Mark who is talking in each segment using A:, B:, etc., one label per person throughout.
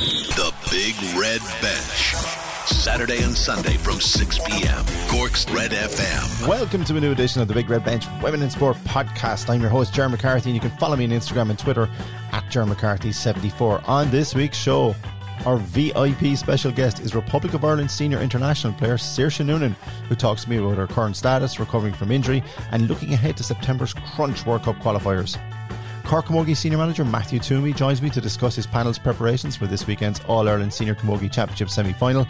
A: The Big Red Bench. Saturday and Sunday from 6 p.m. Cork's Red FM.
B: Welcome to a new edition of the Big Red Bench Women in Sport podcast. I'm your host, Ger McCarthy, and you can follow me on Instagram and Twitter at Ger McCarthy74. On this week's show, our VIP special guest is Republic of Ireland senior international player Saoirse Noonan, who talks to me about her current status, recovering from injury, and looking ahead to September's Crunch World Cup qualifiers. Cork Camogie Senior Manager Matthew Twomey joins me to discuss his panel's preparations for this weekend's All Ireland Senior Camogie Championship semi final.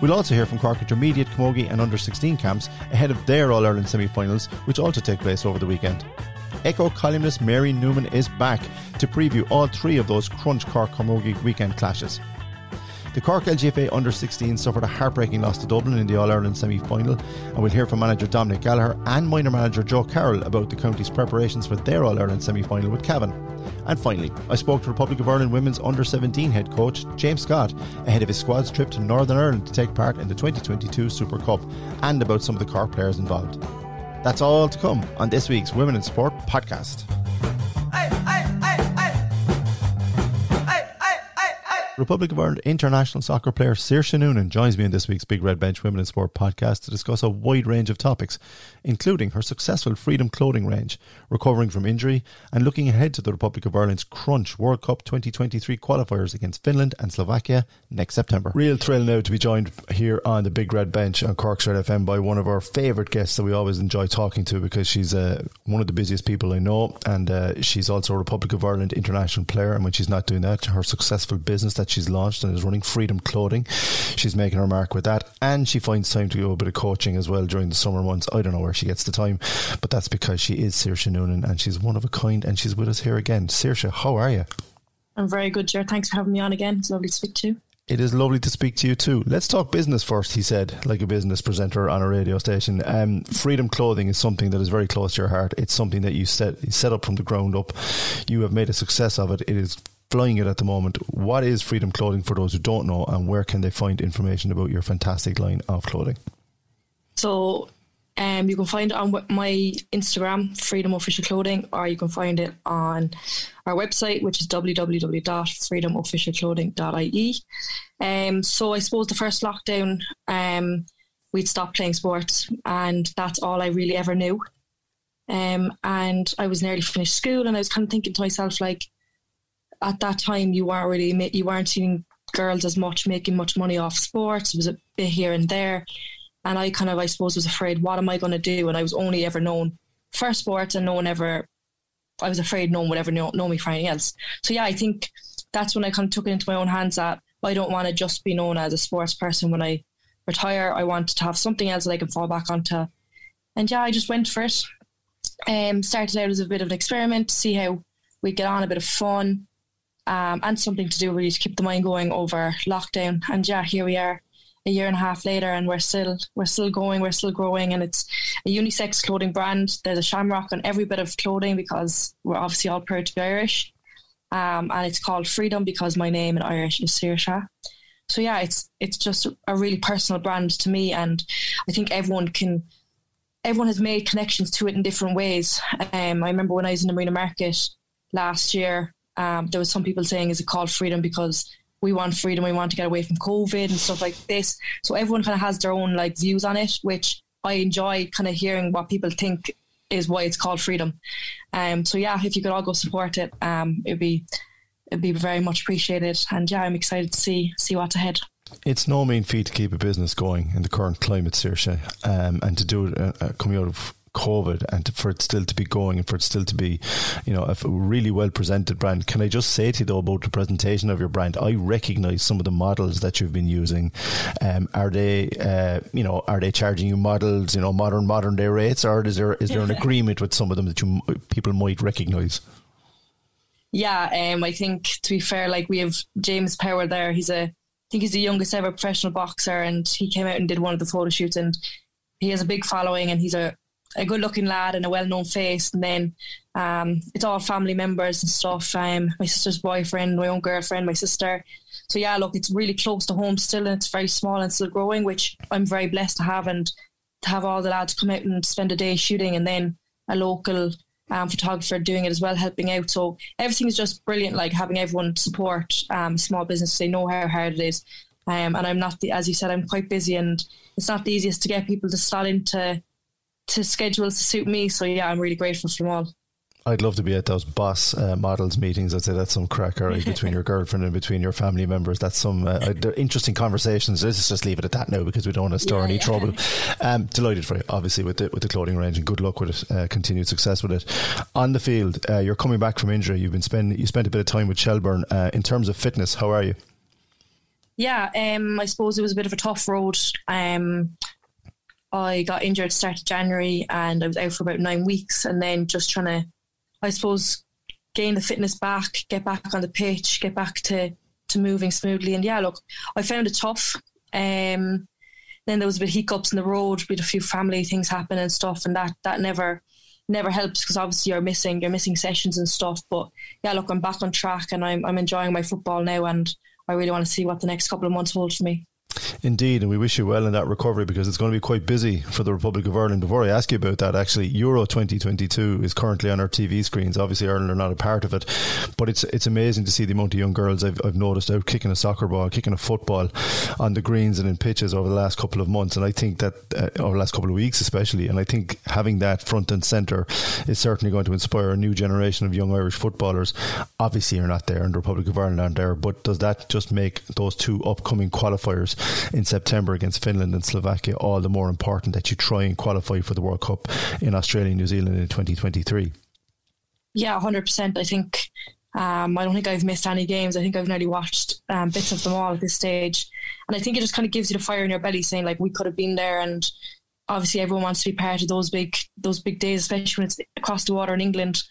B: We'll also hear from Cork Intermediate Camogie and Under 16 camps ahead of their All Ireland semi finals, which also take place over the weekend. Echo columnist Mary Newman is back to preview all three of those Crunch Cork Camogie weekend clashes. The Cork LGFA under 16 suffered a heartbreaking loss to Dublin in the All Ireland semi final, and we'll hear from manager Dominic Gallagher and minor manager Joe Carroll about the county's preparations for their All Ireland semi final with Cavan. And finally, I spoke to Republic of Ireland women's under 17 head coach James Scott ahead of his squad's trip to Northern Ireland to take part in the 2022 Super Cup and about some of the Cork players involved. That's all to come on this week's Women in Sport podcast. Republic of Ireland international soccer player Saoirse Noonan joins me in this week's Big Red Bench Women in Sport podcast to discuss a wide range of topics, including her successful Freedom clothing range, recovering from injury, and looking ahead to the Republic of Ireland's Crunch World Cup 2023 qualifiers against Finland and Slovakia next September. Real thrill now to be joined here on the Big Red Bench on Cork's Red FM by one of our favourite guests that we always enjoy talking to because she's uh, one of the busiest people I know, and uh, she's also a Republic of Ireland international player. And when she's not doing that, her successful business that she's launched and is running Freedom Clothing. She's making her mark with that, and she finds time to do a bit of coaching as well during the summer months. I don't know where she gets the time, but that's because she is Saoirse Noonan, and she's one of a kind, and she's with us here again. Saoirse, how are you?
C: I'm very good, Jer. Thanks for having me on again. It's lovely to speak to you.
B: It is lovely to speak to you too. Let's talk business first, he said, like a business presenter on a radio station. Um, freedom clothing is something that is very close to your heart. It's something that you set, you set up from the ground up. You have made a success of it. It is flying it at the moment. What is Freedom Clothing for those who don't know, and where can they find information about your fantastic line of clothing?
C: So, um, you can find it on my Instagram, Freedom Official Clothing, or you can find it on our website, which is www.freedomofficialclothing.ie. Um, so, I suppose the first lockdown, um, we'd stopped playing sports, and that's all I really ever knew. Um, and I was nearly finished school, and I was kind of thinking to myself, like, at that time you weren't really you weren't seeing girls as much making much money off sports. It was a bit here and there, and I kind of I suppose was afraid, what am I going to do? And I was only ever known for sports, and no one ever. I was afraid no one would ever know, know me for anything else. So yeah, I think that's when I kind of took it into my own hands that I don't want to just be known as a sports person when I retire. I want to have something else that I can fall back onto. And yeah, I just went for it. Um, started out as a bit of an experiment to see how we get on, a bit of fun um, and something to do really to keep the mind going over lockdown. And yeah, here we are a year and a half later and we're still we're still going, we're still growing and it's a unisex clothing brand. There's a shamrock on every bit of clothing because we're obviously all proud to be Irish. Um, and it's called Freedom because my name in Irish is Saoirse. So yeah, it's it's just a really personal brand to me and I think everyone can everyone has made connections to it in different ways. Um, I remember when I was in the Marina Market last year, um, there was some people saying, is it called freedom because we want freedom, we want to get away from COVID and stuff like this. So everyone kind of has their own like views on it, which I enjoy kind of hearing what people think is why it's called freedom. Um, so yeah, if you could all go support it, um, it'd be it'd be very much appreciated. And yeah, I'm excited to see see what's ahead.
B: It's no mean feat to keep a business going in the current climate, Saoirse, um, and to do it uh, uh coming out of COVID and for it still to be going and for it still to be, you know, a really well presented brand. Can I just say to you though about the presentation of your brand? I recognise some of the models that you've been using. Um, are they, uh, you know, are they charging you models, you know, modern modern day rates, or is there is there an agreement with some of them that you people might recognise?
C: Yeah, um, I think to be fair, like we have James Power there. He's a, I think he's the youngest ever professional boxer, and he came out and did one of the photo shoots, and he has a big following, and he's a a good looking lad and a well known face. And then um, it's all family members and stuff. Um, my sister's boyfriend, my own girlfriend, my sister. So yeah, look, it's really close to home still, and it's very small and still growing, which I'm very blessed to have, and to have all the lads come out and spend a day shooting, and then a local um, photographer doing it as well, helping out. So everything is just brilliant. Like having everyone support um, small business, they know how hard it is. Um, and I'm not the, as you said, I'm quite busy, and it's not the easiest to get people to slot into to schedules to suit me. So yeah, I'm really grateful for them all.
B: I'd love to be at those boss uh, models meetings. I'd say that's some cracker right, between your girlfriend and between your family members. That's some uh, interesting conversations. Let's just leave it at that now because we don't want to stir yeah, any yeah. trouble. Um, delighted for you, obviously, with the with the clothing range, and good luck with it. Uh, continued success with it. On the field, uh, you're coming back from injury. You've been spend you spent a bit of time with Shelburne. Uh, in terms of fitness, how are you?
C: Yeah, um, I suppose it was a bit of a tough road. Um, I got injured start of January and I was out for about nine weeks and then just trying to I suppose, gain the fitness back, get back on the pitch, get back to, to moving smoothly. And yeah, look, I found it tough. Um, then there was a bit of hiccups in the road, with a few family things happen and stuff, and that that never never helps because obviously you're missing you're missing sessions and stuff. But yeah, look, I'm back on track and I'm I'm enjoying my football now, and I really want to see what the next couple of months hold for me.
B: Indeed, and we wish you well in that recovery because it's going to be quite busy for the Republic of Ireland. Before I ask you about that, actually, Euro 2022 is currently on our TV screens. Obviously, Ireland are not a part of it, but it's it's amazing to see the amount of young girls I've, I've noticed out kicking a soccer ball, kicking a football on the greens and in pitches over the last couple of months. And I think that uh, over the last couple of weeks, especially, and I think having that front and centre is certainly going to inspire a new generation of young Irish footballers. Obviously, you're not there, and the Republic of Ireland aren't there, but does that just make those two upcoming qualifiers in September against Finland and Slovakia all the more important that you try and qualify for the World Cup in Australia and New Zealand in 2023.
C: Yeah, 100%. I think um, I don't think I've missed any games. I think I've nearly watched um, bits of them all at this stage. And I think it just kind of gives you the fire in your belly saying like we could have been there and obviously everyone wants to be part of those big those big days, especially when it's across the water in England.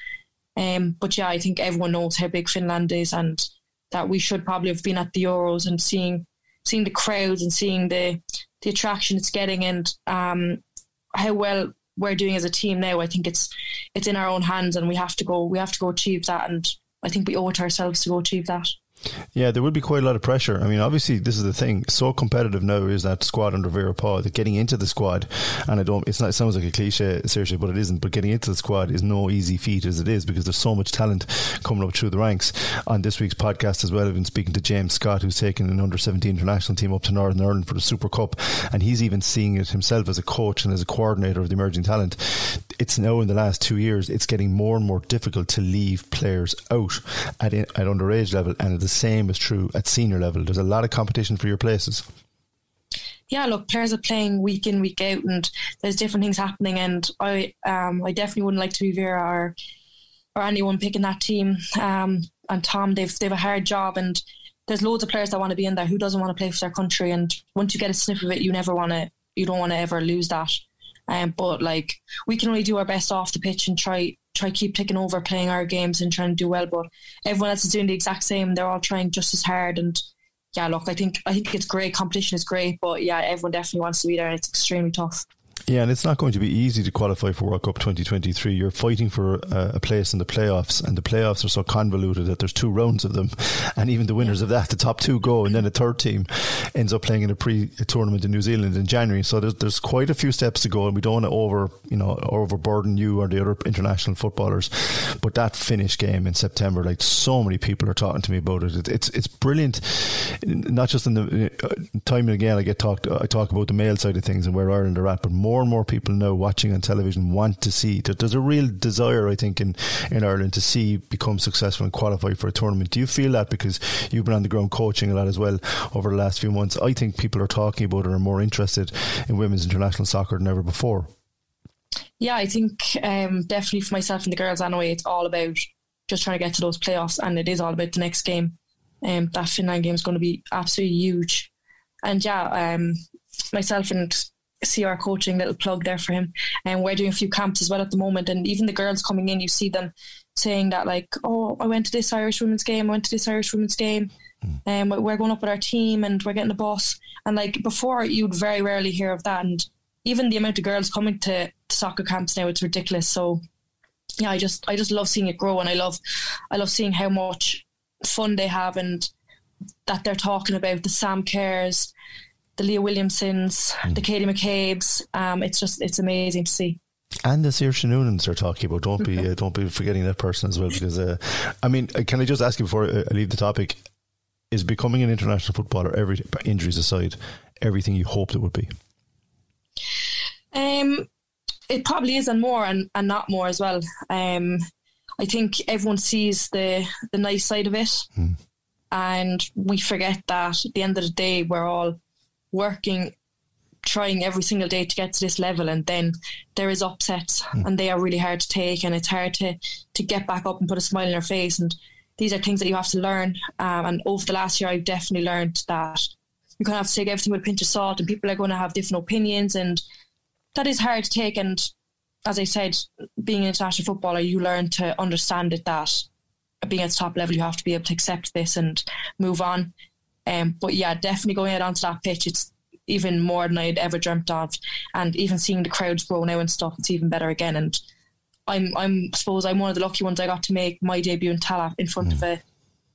C: Um, but yeah, I think everyone knows how big Finland is and that we should probably have been at the Euros and seeing seeing the crowds and seeing the the attraction it's getting and um, how well we're doing as a team now. I think it's it's in our own hands, and we have to go. We have to go achieve that, and I think we owe it to ourselves to go achieve that.
B: Yeah, there would be quite a lot of pressure. I mean, obviously, this is the thing. So competitive now is that squad under Vera Pauw that getting into the squad, and I don't. It's not. It sounds like a cliche, seriously, but it isn't. But getting into the squad is no easy feat as it is because there's so much talent coming up through the ranks. On this week's podcast as well, I've been speaking to James Scott, who's taken an under 17 international team up to Northern Ireland for the Super Cup, and he's even seeing it himself as a coach and as a coordinator of the emerging talent. It's now in the last two years, it's getting more and more difficult to leave players out at at underage level, and the same is true at senior level. There's a lot of competition for your places.
C: Yeah, look, players are playing week in, week out, and there's different things happening. And I, um, I definitely wouldn't like to be Vera or, or anyone picking that team. Um, and Tom, they've they've a hard job, and there's loads of players that want to be in there. Who doesn't want to play for their country? And once you get a sniff of it, you never want to, you don't want to ever lose that. Um, but like we can only do our best off the pitch and try try keep taking over, playing our games and trying to do well. But everyone else is doing the exact same. They're all trying just as hard. And yeah, look, I think I think it's great. Competition is great, but yeah, everyone definitely wants to be there. and It's extremely tough.
B: Yeah, and it's not going to be easy to qualify for World Cup 2023. You're fighting for a, a, place in the playoffs, and the playoffs are so convoluted that there's two rounds of them, and even the winners of that, the top two go, and then a third team ends up playing in a pre-tournament in New Zealand in January. So there's there's quite a few steps to go, and we don't want to over you know overburden you or the other international footballers. But that Finnish game in September, like so many people are talking to me about it. It's it's brilliant, not just in the uh, time and again I get talked I talk about the male side of things and where Ireland are at, but more more and more people now watching on television want to see that there's a real desire, I think, in, in Ireland to see become successful and qualify for a tournament. Do you feel that because you've been on the ground coaching a lot as well over the last few months? I think people are talking about it and are more interested in women's international soccer than ever before.
C: Yeah, I think um, definitely for myself and the girls anyway, it's all about just trying to get to those playoffs, and it is all about the next game. Um, that Finland game is going to be absolutely huge, and yeah, um, myself and CR coaching little plug there for him. And we're doing a few camps as well at the moment. And even the girls coming in you see them saying that like oh I went to this Irish women's game I went to this Irish women's game. And um, we're going up with our team and we're getting the bus and like before you'd very rarely hear of that. And even the amount of girls coming to, to soccer camps now it's ridiculous. So yeah I just I just love seeing it grow. And I love I love seeing how much fun they have and that they're talking about the Sam Kerrs the Leah Williamsons, mm. the Katie McCabe's. Um, it's just it's amazing to see.
B: and the Saoirse Noonans are talking about. Don't be uh, don't be forgetting that person as well. Because uh, I mean, uh, can I just ask you before I leave the topic? Is becoming an international footballer, every injuries aside, everything you hoped it would be?
C: Um, it probably is, and more, and, and not more as well. Um, I think everyone sees the the nice side of it, hmm. and we forget that at the end of the day, we're all working trying every single day to get to this level and then there is upsets mm. and they are really hard to take and it's hard to to get back up and put a smile on your face and these are things that you have to learn um, and over the last year I've definitely learned that you kind of have to take everything with a pinch of salt and people are going to have different opinions and that is hard to take and as I said being an international footballer you learn to understand it that being at the top level you have to be able to accept this and move on um, but yeah definitely going out onto that pitch it's even more than I'd ever dreamt of. And even seeing the crowds grow now and stuff, it's even better again. And I'm, I'm I suppose I'm one of the lucky ones. I got to make my debut in Tallaght in front mm. of a,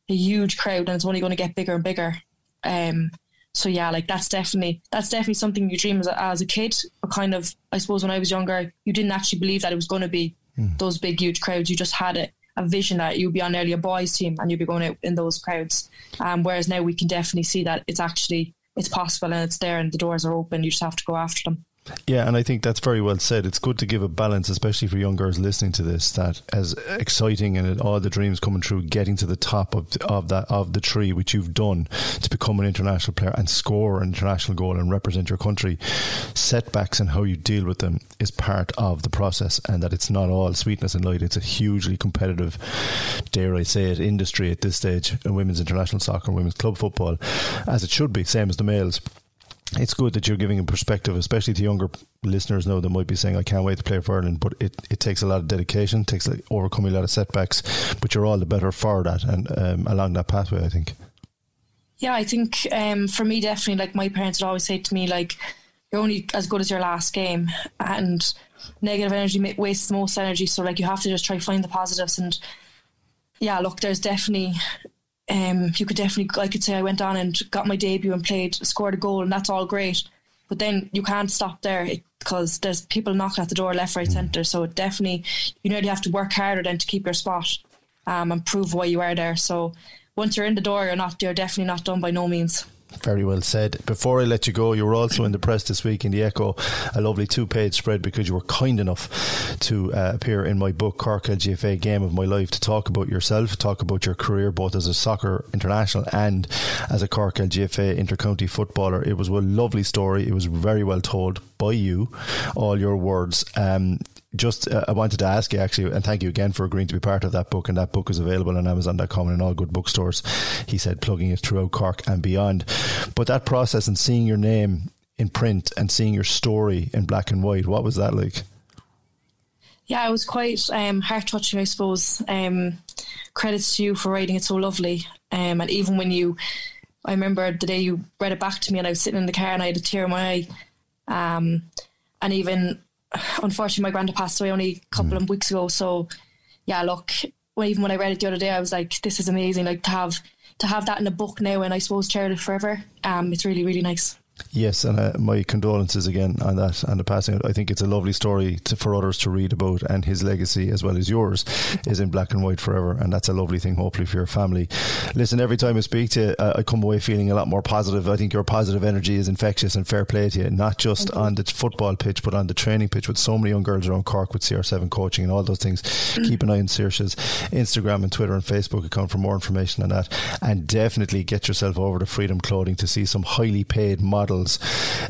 C: a huge crowd, and it's only going to get bigger and bigger. Um, so yeah, like that's definitely that's definitely something you dream as a, as a kid. But kind of, I suppose when I was younger, you didn't actually believe that it was going to be mm. those big, huge crowds. You just had it a vision that you'd be on nearly a boys' team and you'd be going out in those crowds. Um, whereas now we can definitely see that it's actually it's possible and it's there and the doors are open. You just have to go after them.
B: Yeah, and I think that's very well said. It's good to give a balance, especially for young girls listening to this, that as exciting and all the dreams coming true, getting to the top of of that of the tree, which you've done to become an international player and score an international goal and represent your country. Setbacks and how you deal with them is part of the process, and that it's not all sweetness and light. It's a hugely competitive, dare I say it, industry at this stage in women's international soccer, and women's club football, as it should be, same as the males it's good that you're giving a perspective, especially to younger listeners now that might be saying, I can't wait to play for Ireland, but it, it takes a lot of dedication, takes like overcoming a lot of setbacks, but you're all the better for that and um, along that pathway, I think.
C: Yeah, I think um, for me, definitely, like my parents would always say to me, like, you're only as good as your last game. And negative energy wastes most energy. So, like, you have to just try find the positives. And yeah, look, there's definitely um, you could definitely, I could say I went on and got my debut and played, scored a goal, and that's all great. But then you can't stop there because there's people knocking at the door left, right, mm. centre. So definitely, you really have to work harder then to keep your spot um, and prove why you are there. So once you're in the door, you're not, you're definitely not done by no means.
B: Very well said. Before I let you go, you were also in the press this week in the Echo, a lovely two page spread because you were kind enough to uh, appear in my book, Cork LGFA Game of My Life, to talk about yourself, talk about your career both as a soccer international and as a Cork LGFA intercounty footballer. It was a lovely story. It was very well told by you, all your words. Um, just uh, I wanted to ask you actually, and thank you again for agreeing to be part of that book. And that book is available on Amazon.com and in all good bookstores. He said, plugging it throughout Cork and beyond. But that process and seeing your name in print and seeing your story in black and white, what was that like?
C: Yeah, it was quite um, heart touching, I suppose. Um, credits to you for writing it so lovely. Um, and even when you, I remember the day you read it back to me, and I was sitting in the car and I had a tear in my eye. Um, and even unfortunately, my granddad passed away only a couple mm. of weeks ago. So, yeah, look, well, even when I read it the other day, I was like, this is amazing. Like to have to have that in a book now, and I suppose cherish it forever. Um, it's really really nice.
B: Yes, and uh, my condolences again on that and the passing. I think it's a lovely story to, for others to read about, and his legacy as well as yours is in black and white forever, and that's a lovely thing. Hopefully for your family. Listen, every time I speak to you, uh, I come away feeling a lot more positive. I think your positive energy is infectious and fair play to you, not just on the football pitch, but on the training pitch with so many young girls around Cork with CR7 coaching and all those things. Mm. Keep an eye on Saoirse's Instagram and Twitter and Facebook account for more information on that, and definitely get yourself over to Freedom Clothing to see some highly paid models models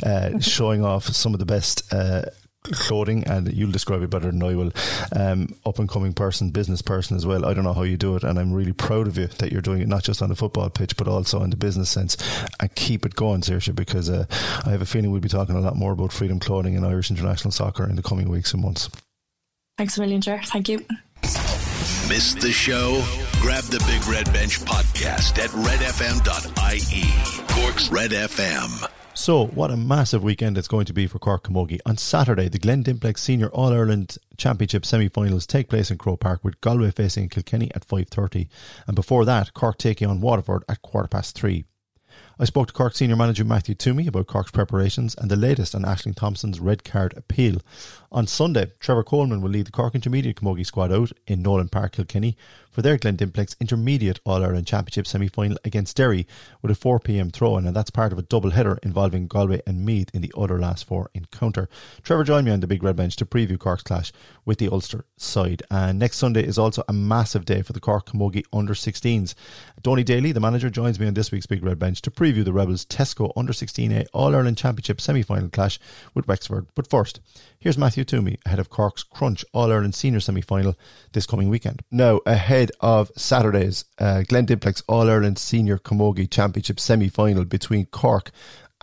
B: uh, showing off some of the best. Uh, clothing and you'll describe it better than I will um, up and coming person business person as well I don't know how you do it and I'm really proud of you that you're doing it not just on the football pitch but also in the business sense and keep it going Saoirse because uh, I have a feeling we'll be talking a lot more about freedom clothing and Irish international soccer in the coming weeks and months
C: thanks a million Ger thank you
A: Missed the show? Grab the Big Red Bench podcast at redfm.ie. Cork's Red FM.
B: So, what a massive weekend it's going to be for Cork Camogie. On Saturday, the Glen Dimplex Senior All Ireland Championship semi-finals take place in Croke Park with Galway facing Kilkenny at 5.30. And before that, Cork taking on Waterford at quarter past three. I spoke to Cork senior manager Matthew Twomey about Cork's preparations and the latest on Ashling Thompson's red card appeal. On Sunday, Trevor Coleman will lead the Cork Intermediate Camogie squad out in Nolan Park, Kilkenny for their Glendimplex Intermediate All Ireland Championship semi final against Derry with a 4 pm throw in, and that's part of a double header involving Galway and Meath in the other last four encounter. Trevor joined me on the big red bench to preview Cork's clash with the Ulster side. And next Sunday is also a massive day for the Cork Camogie under 16s. Donie Daly, the manager, joins me on this week's big red bench to preview the Rebels Tesco under 16A All Ireland Championship semi final clash with Wexford. But first, here's Matthew Twomey ahead of Cork's Crunch All Ireland Senior semi final this coming weekend. Now, ahead ahead of Saturday's uh, Glendimplex All Ireland Senior Camogie Championship semi final between Cork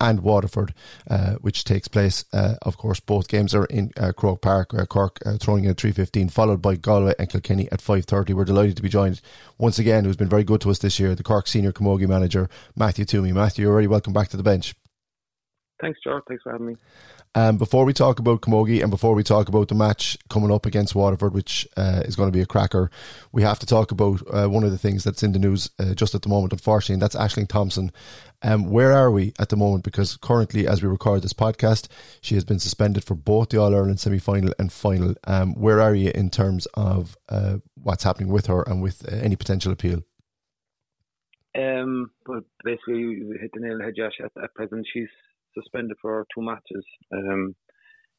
B: and Waterford, uh, which takes place. Uh, of course, both games are in uh, Croke Park. Cork throwing in at three fifteen, followed by Galway and Kilkenny at five thirty. We're delighted to be joined once again, who's been very good to us this year, the Cork senior Camogie manager Matthew Twomey. Matthew, you're already welcome back to the bench.
D: Thanks, George. Thanks for having me.
B: Um, before we talk about Camogie and before we talk about the match coming up against Waterford, which uh, is going to be a cracker, we have to talk about uh, one of the things that's in the news uh, just at the moment, unfortunately, and that's Ashling Thompson. Um, where are we at the moment? Because currently, as we record this podcast, she has been suspended for both the All Ireland semi final and final. Um, where are you in terms of uh, what's happening with her and with uh, any potential appeal?
D: Um, but basically, you hit the nail on the head, Josh. At, at present, she's suspended for two matches. Um,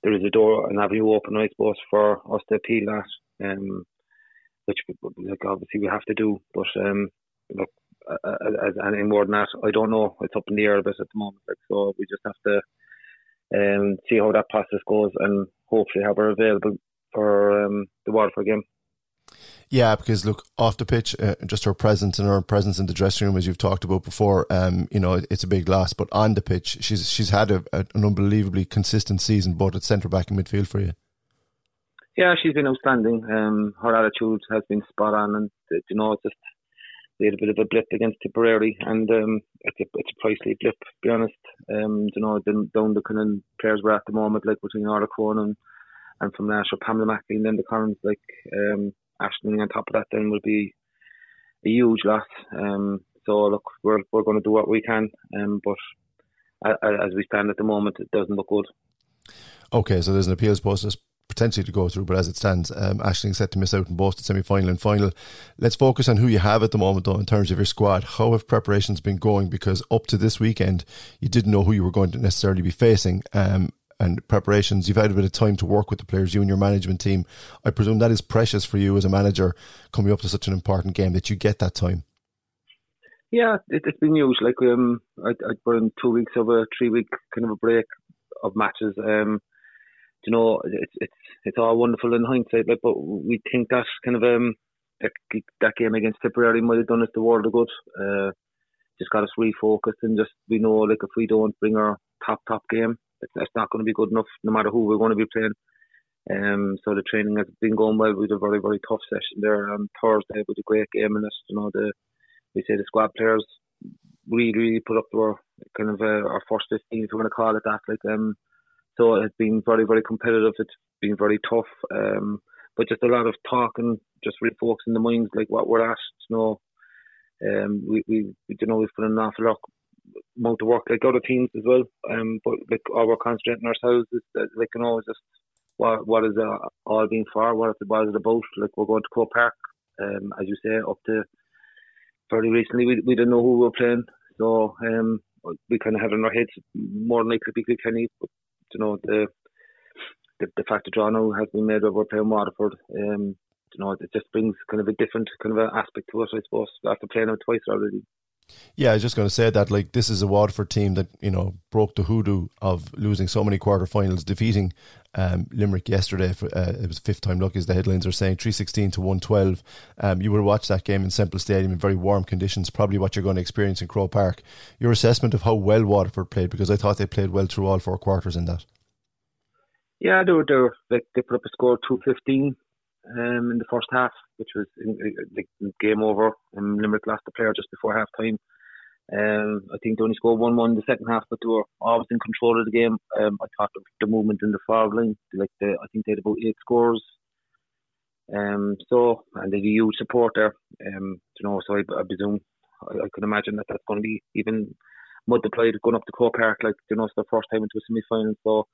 D: there is a door, an avenue open, I suppose, for us to appeal that, um, which like obviously we have to do. But um, look, as any more than that, I don't know. It's up in the air a bit at the moment. Like, so we just have to um, see how that process goes and hopefully have her available for um, the Waterford game.
B: Yeah, because look, off the pitch, uh, just her presence and her presence in the dressing room, as you've talked about before, um, you know, it's a big loss. But on the pitch, she's she's had a, a, an unbelievably consistent season, both at centre back and midfield for you.
D: Yeah, she's been outstanding. Um, her attitude has been spot on, and you know, it's just we had a bit of a blip against Tipperary, and um, it's a it's a pricely blip. To be honest, um, you know, down the kind of players we're at the moment, like between Arla and and from Nash or Pamela Mackey, and then the Collins, like um, Ashling on top of that then will be a huge loss. Um, so look, we're we're going to do what we can, um, but as we stand at the moment, it doesn't look good.
B: Okay, so there's an appeals process potentially to go through, but as it stands, um, Ashling's set to miss out in both the semi final and final. Let's focus on who you have at the moment, though, in terms of your squad. How have preparations been going? Because up to this weekend, you didn't know who you were going to necessarily be facing. Um, and preparations. You've had a bit of time to work with the players, you and your management team. I presume that is precious for you as a manager coming up to such an important game that you get that time.
D: Yeah, it, has been huge. Like um, I, I put in two weeks of a three week kind of a break of matches. Um, you know, it's it's it's all wonderful in hindsight, like, but we think that kind of um that, that game against Tipperary might have done us the world of good. Uh, just got us refocused and just we know like if we don't bring our top top game, it's, not going to be good enough no matter who we're going to be playing. Um, so the training has been going well. We had a very very tough session there on Thursday with a great game in it. You know the we say the squad players really really put up their kind of uh, our first fifteen if you want to call it that. Like um, so it's been very very competitive. It's been very tough. Um, but just a lot of talking, just refocusing the minds like what we're at. You know, um, we we you know we've put an awful lot amount of work like other teams as well. Um, but like all we're concentrating ourselves is that, like you know just what what is uh, all being for, what is, what is it about? Like we're going to Croke Park, um, as you say, up to fairly recently we we didn't know who we were playing, so um, we kind of had in our heads more than likely be Kenny, but you know the the, the fact that now has been made over playing Waterford. Um, you know, it just brings kind of a different kind of aspect to it, I suppose, after playing them twice already.
B: Yeah, I was just going to say that like this is a Waterford team that you know broke the hoodoo of losing so many quarterfinals, defeating um, Limerick yesterday. For, uh, it was fifth time lucky, as the headlines are saying, three sixteen to one twelve. Um, you have watched that game in Semple Stadium in very warm conditions, probably what you're going to experience in Croke Park. Your assessment of how well Waterford played, because I thought they played well through all four quarters in that.
D: Yeah, they were, they, were, they put up a score two fifteen um, in the first half, which was in, game over. Limerick lost the player just before half time. Um, I think they only scored 1 1 in the second half, but they were always in control of the game. Um, I thought the movement in the forward line, like the, I think they had about eight scores. Um, so, and had a huge support there. Um, you know, so I, I presume, I, I could imagine that that's going to be even multiplied going up to Croke Park, like you know, it's their first time into a semi final, so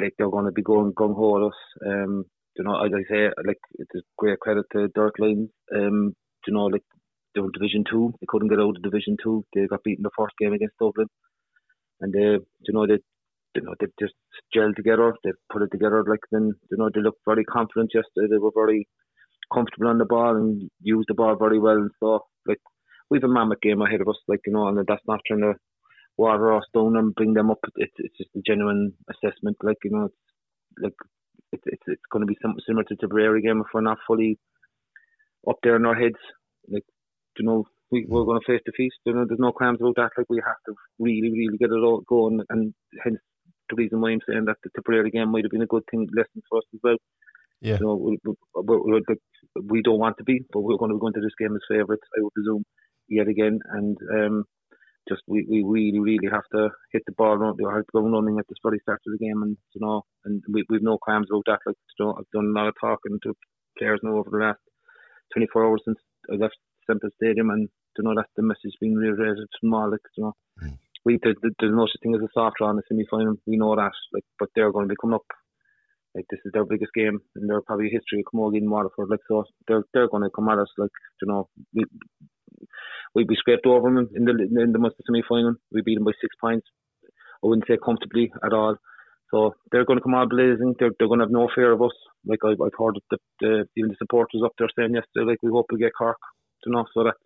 D: like they're going to be going gung ho at us. Um, you know, as I say, like it's a great credit to Dirk Lyons. Um, you know, like they were Division Two, they couldn't get out of Division Two. They got beaten the first game against Dublin, and they, you know, they, you know, they just gelled together. They put it together. Like then, you know, they looked very confident yesterday. They were very comfortable on the ball and used the ball very well and stuff. Like we've a mammoth game ahead of us. Like you know, and that's not trying to water us down and bring them up. It's it's just a genuine assessment. Like you know, it's like it's it's, it's going to be something similar to Tipperary game if we're not fully up there in our heads. Like you know, we we're going to face the feast. You know, there's no qualms about that. Like we have to really really get it all going, and hence the reason why I'm saying that the Tipperary game might have been a good thing lesson for us as well.
B: Yeah.
D: You know, we, we, we, we don't want to be, but we're going to go into this game as favourites, I would presume, yet again. And um, just we, we really really have to hit the ball run, or go running at the very start of the game, and you know, and we we've no qualms about that. Like you know, I've done a lot of talking to players now over the last 24 hours since I left Semple Stadium, and you know that's the message being reiterated from all. Like you know, mm. we there's, there's no such thing as a soft draw in the semi final. We know that, like, but they're going to be coming up. Like this is their biggest game in their probably history of Camogie and Waterford. Like so, they're they're going to come at us. Like you know, we, we we scraped over them in the in the Munster semi final. We beat them by six points. I wouldn't say comfortably at all. So they're going to come out blazing. They're, they're going to have no fear of us. Like I've, I've heard the, the even the supporters up there saying yesterday, like we hope we get Cork. You know, so that's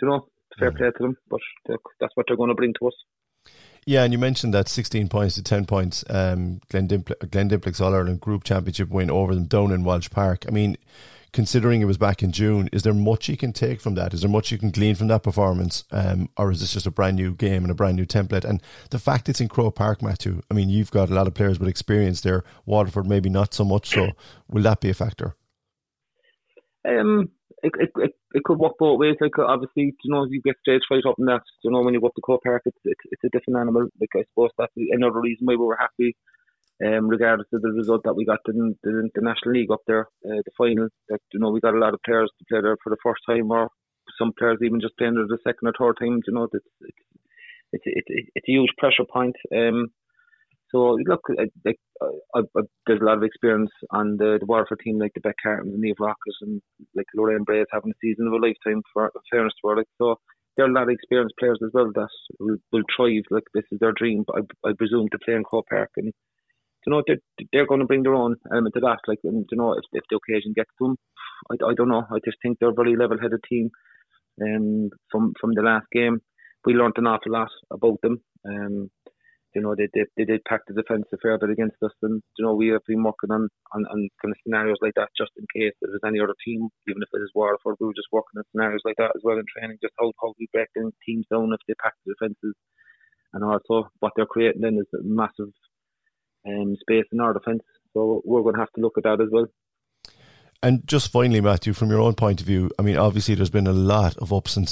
D: you know fair play to them. But that's what they're going to bring to us.
B: Yeah, and you mentioned that 16 points to 10 points, um, Glen, Dimpl- Glen Dimplich's All Ireland Group Championship win over them down in Walsh Park. I mean, considering it was back in June, is there much you can take from that? Is there much you can glean from that performance? Um, or is this just a brand new game and a brand new template? And the fact it's in Croke Park, Matthew, I mean, you've got a lot of players with experience there. Waterford, maybe not so much. So, will that be a factor?
D: Um, it, it, it, it could work both ways. Like obviously, you know, you get stage fright up in that. You know, when you go up to Croke Park, it's, it's it's a different animal. Like I suppose that's another reason why we were happy um, regardless of the result that we got in the, the National League up there, uh, the final. That you know we got a lot of players to play there for the first time, or some players even just playing there the second or third time. You know, it's it's it's, it's, it's a huge pressure point. Um, so look, like I, I, there's a lot of experience on the, the Waterford team, like the Beth Cartons and Niamh Rocketts and like Lorraine Bray is having a season of a lifetime for fairness to so, there are a lot of experienced players as well that will, will thrive. Like this is their dream. I, I presume to play in Croke Park and you know, they're, they're going to bring their own element to that. Like, and, you know, if, if the occasion gets to them, I, I don't know. I just think they're a very level-headed team. Um, from from the last game, we learned an awful lot about them. Um, you know, they, they, they did pack the defence a fair bit against us, and you know, we have been working on, on, on kind of scenarios like that just in case there was any other team, even if it is Waterford, we were just working on scenarios like that as well in training, just how how we break the teams down if they pack the defences, and also what they're creating then is a massive um, space in our defence. So we're going to have to look at that as well.
B: And just finally, Matthew, from your own point of view, I mean, obviously there's been a lot of ups and,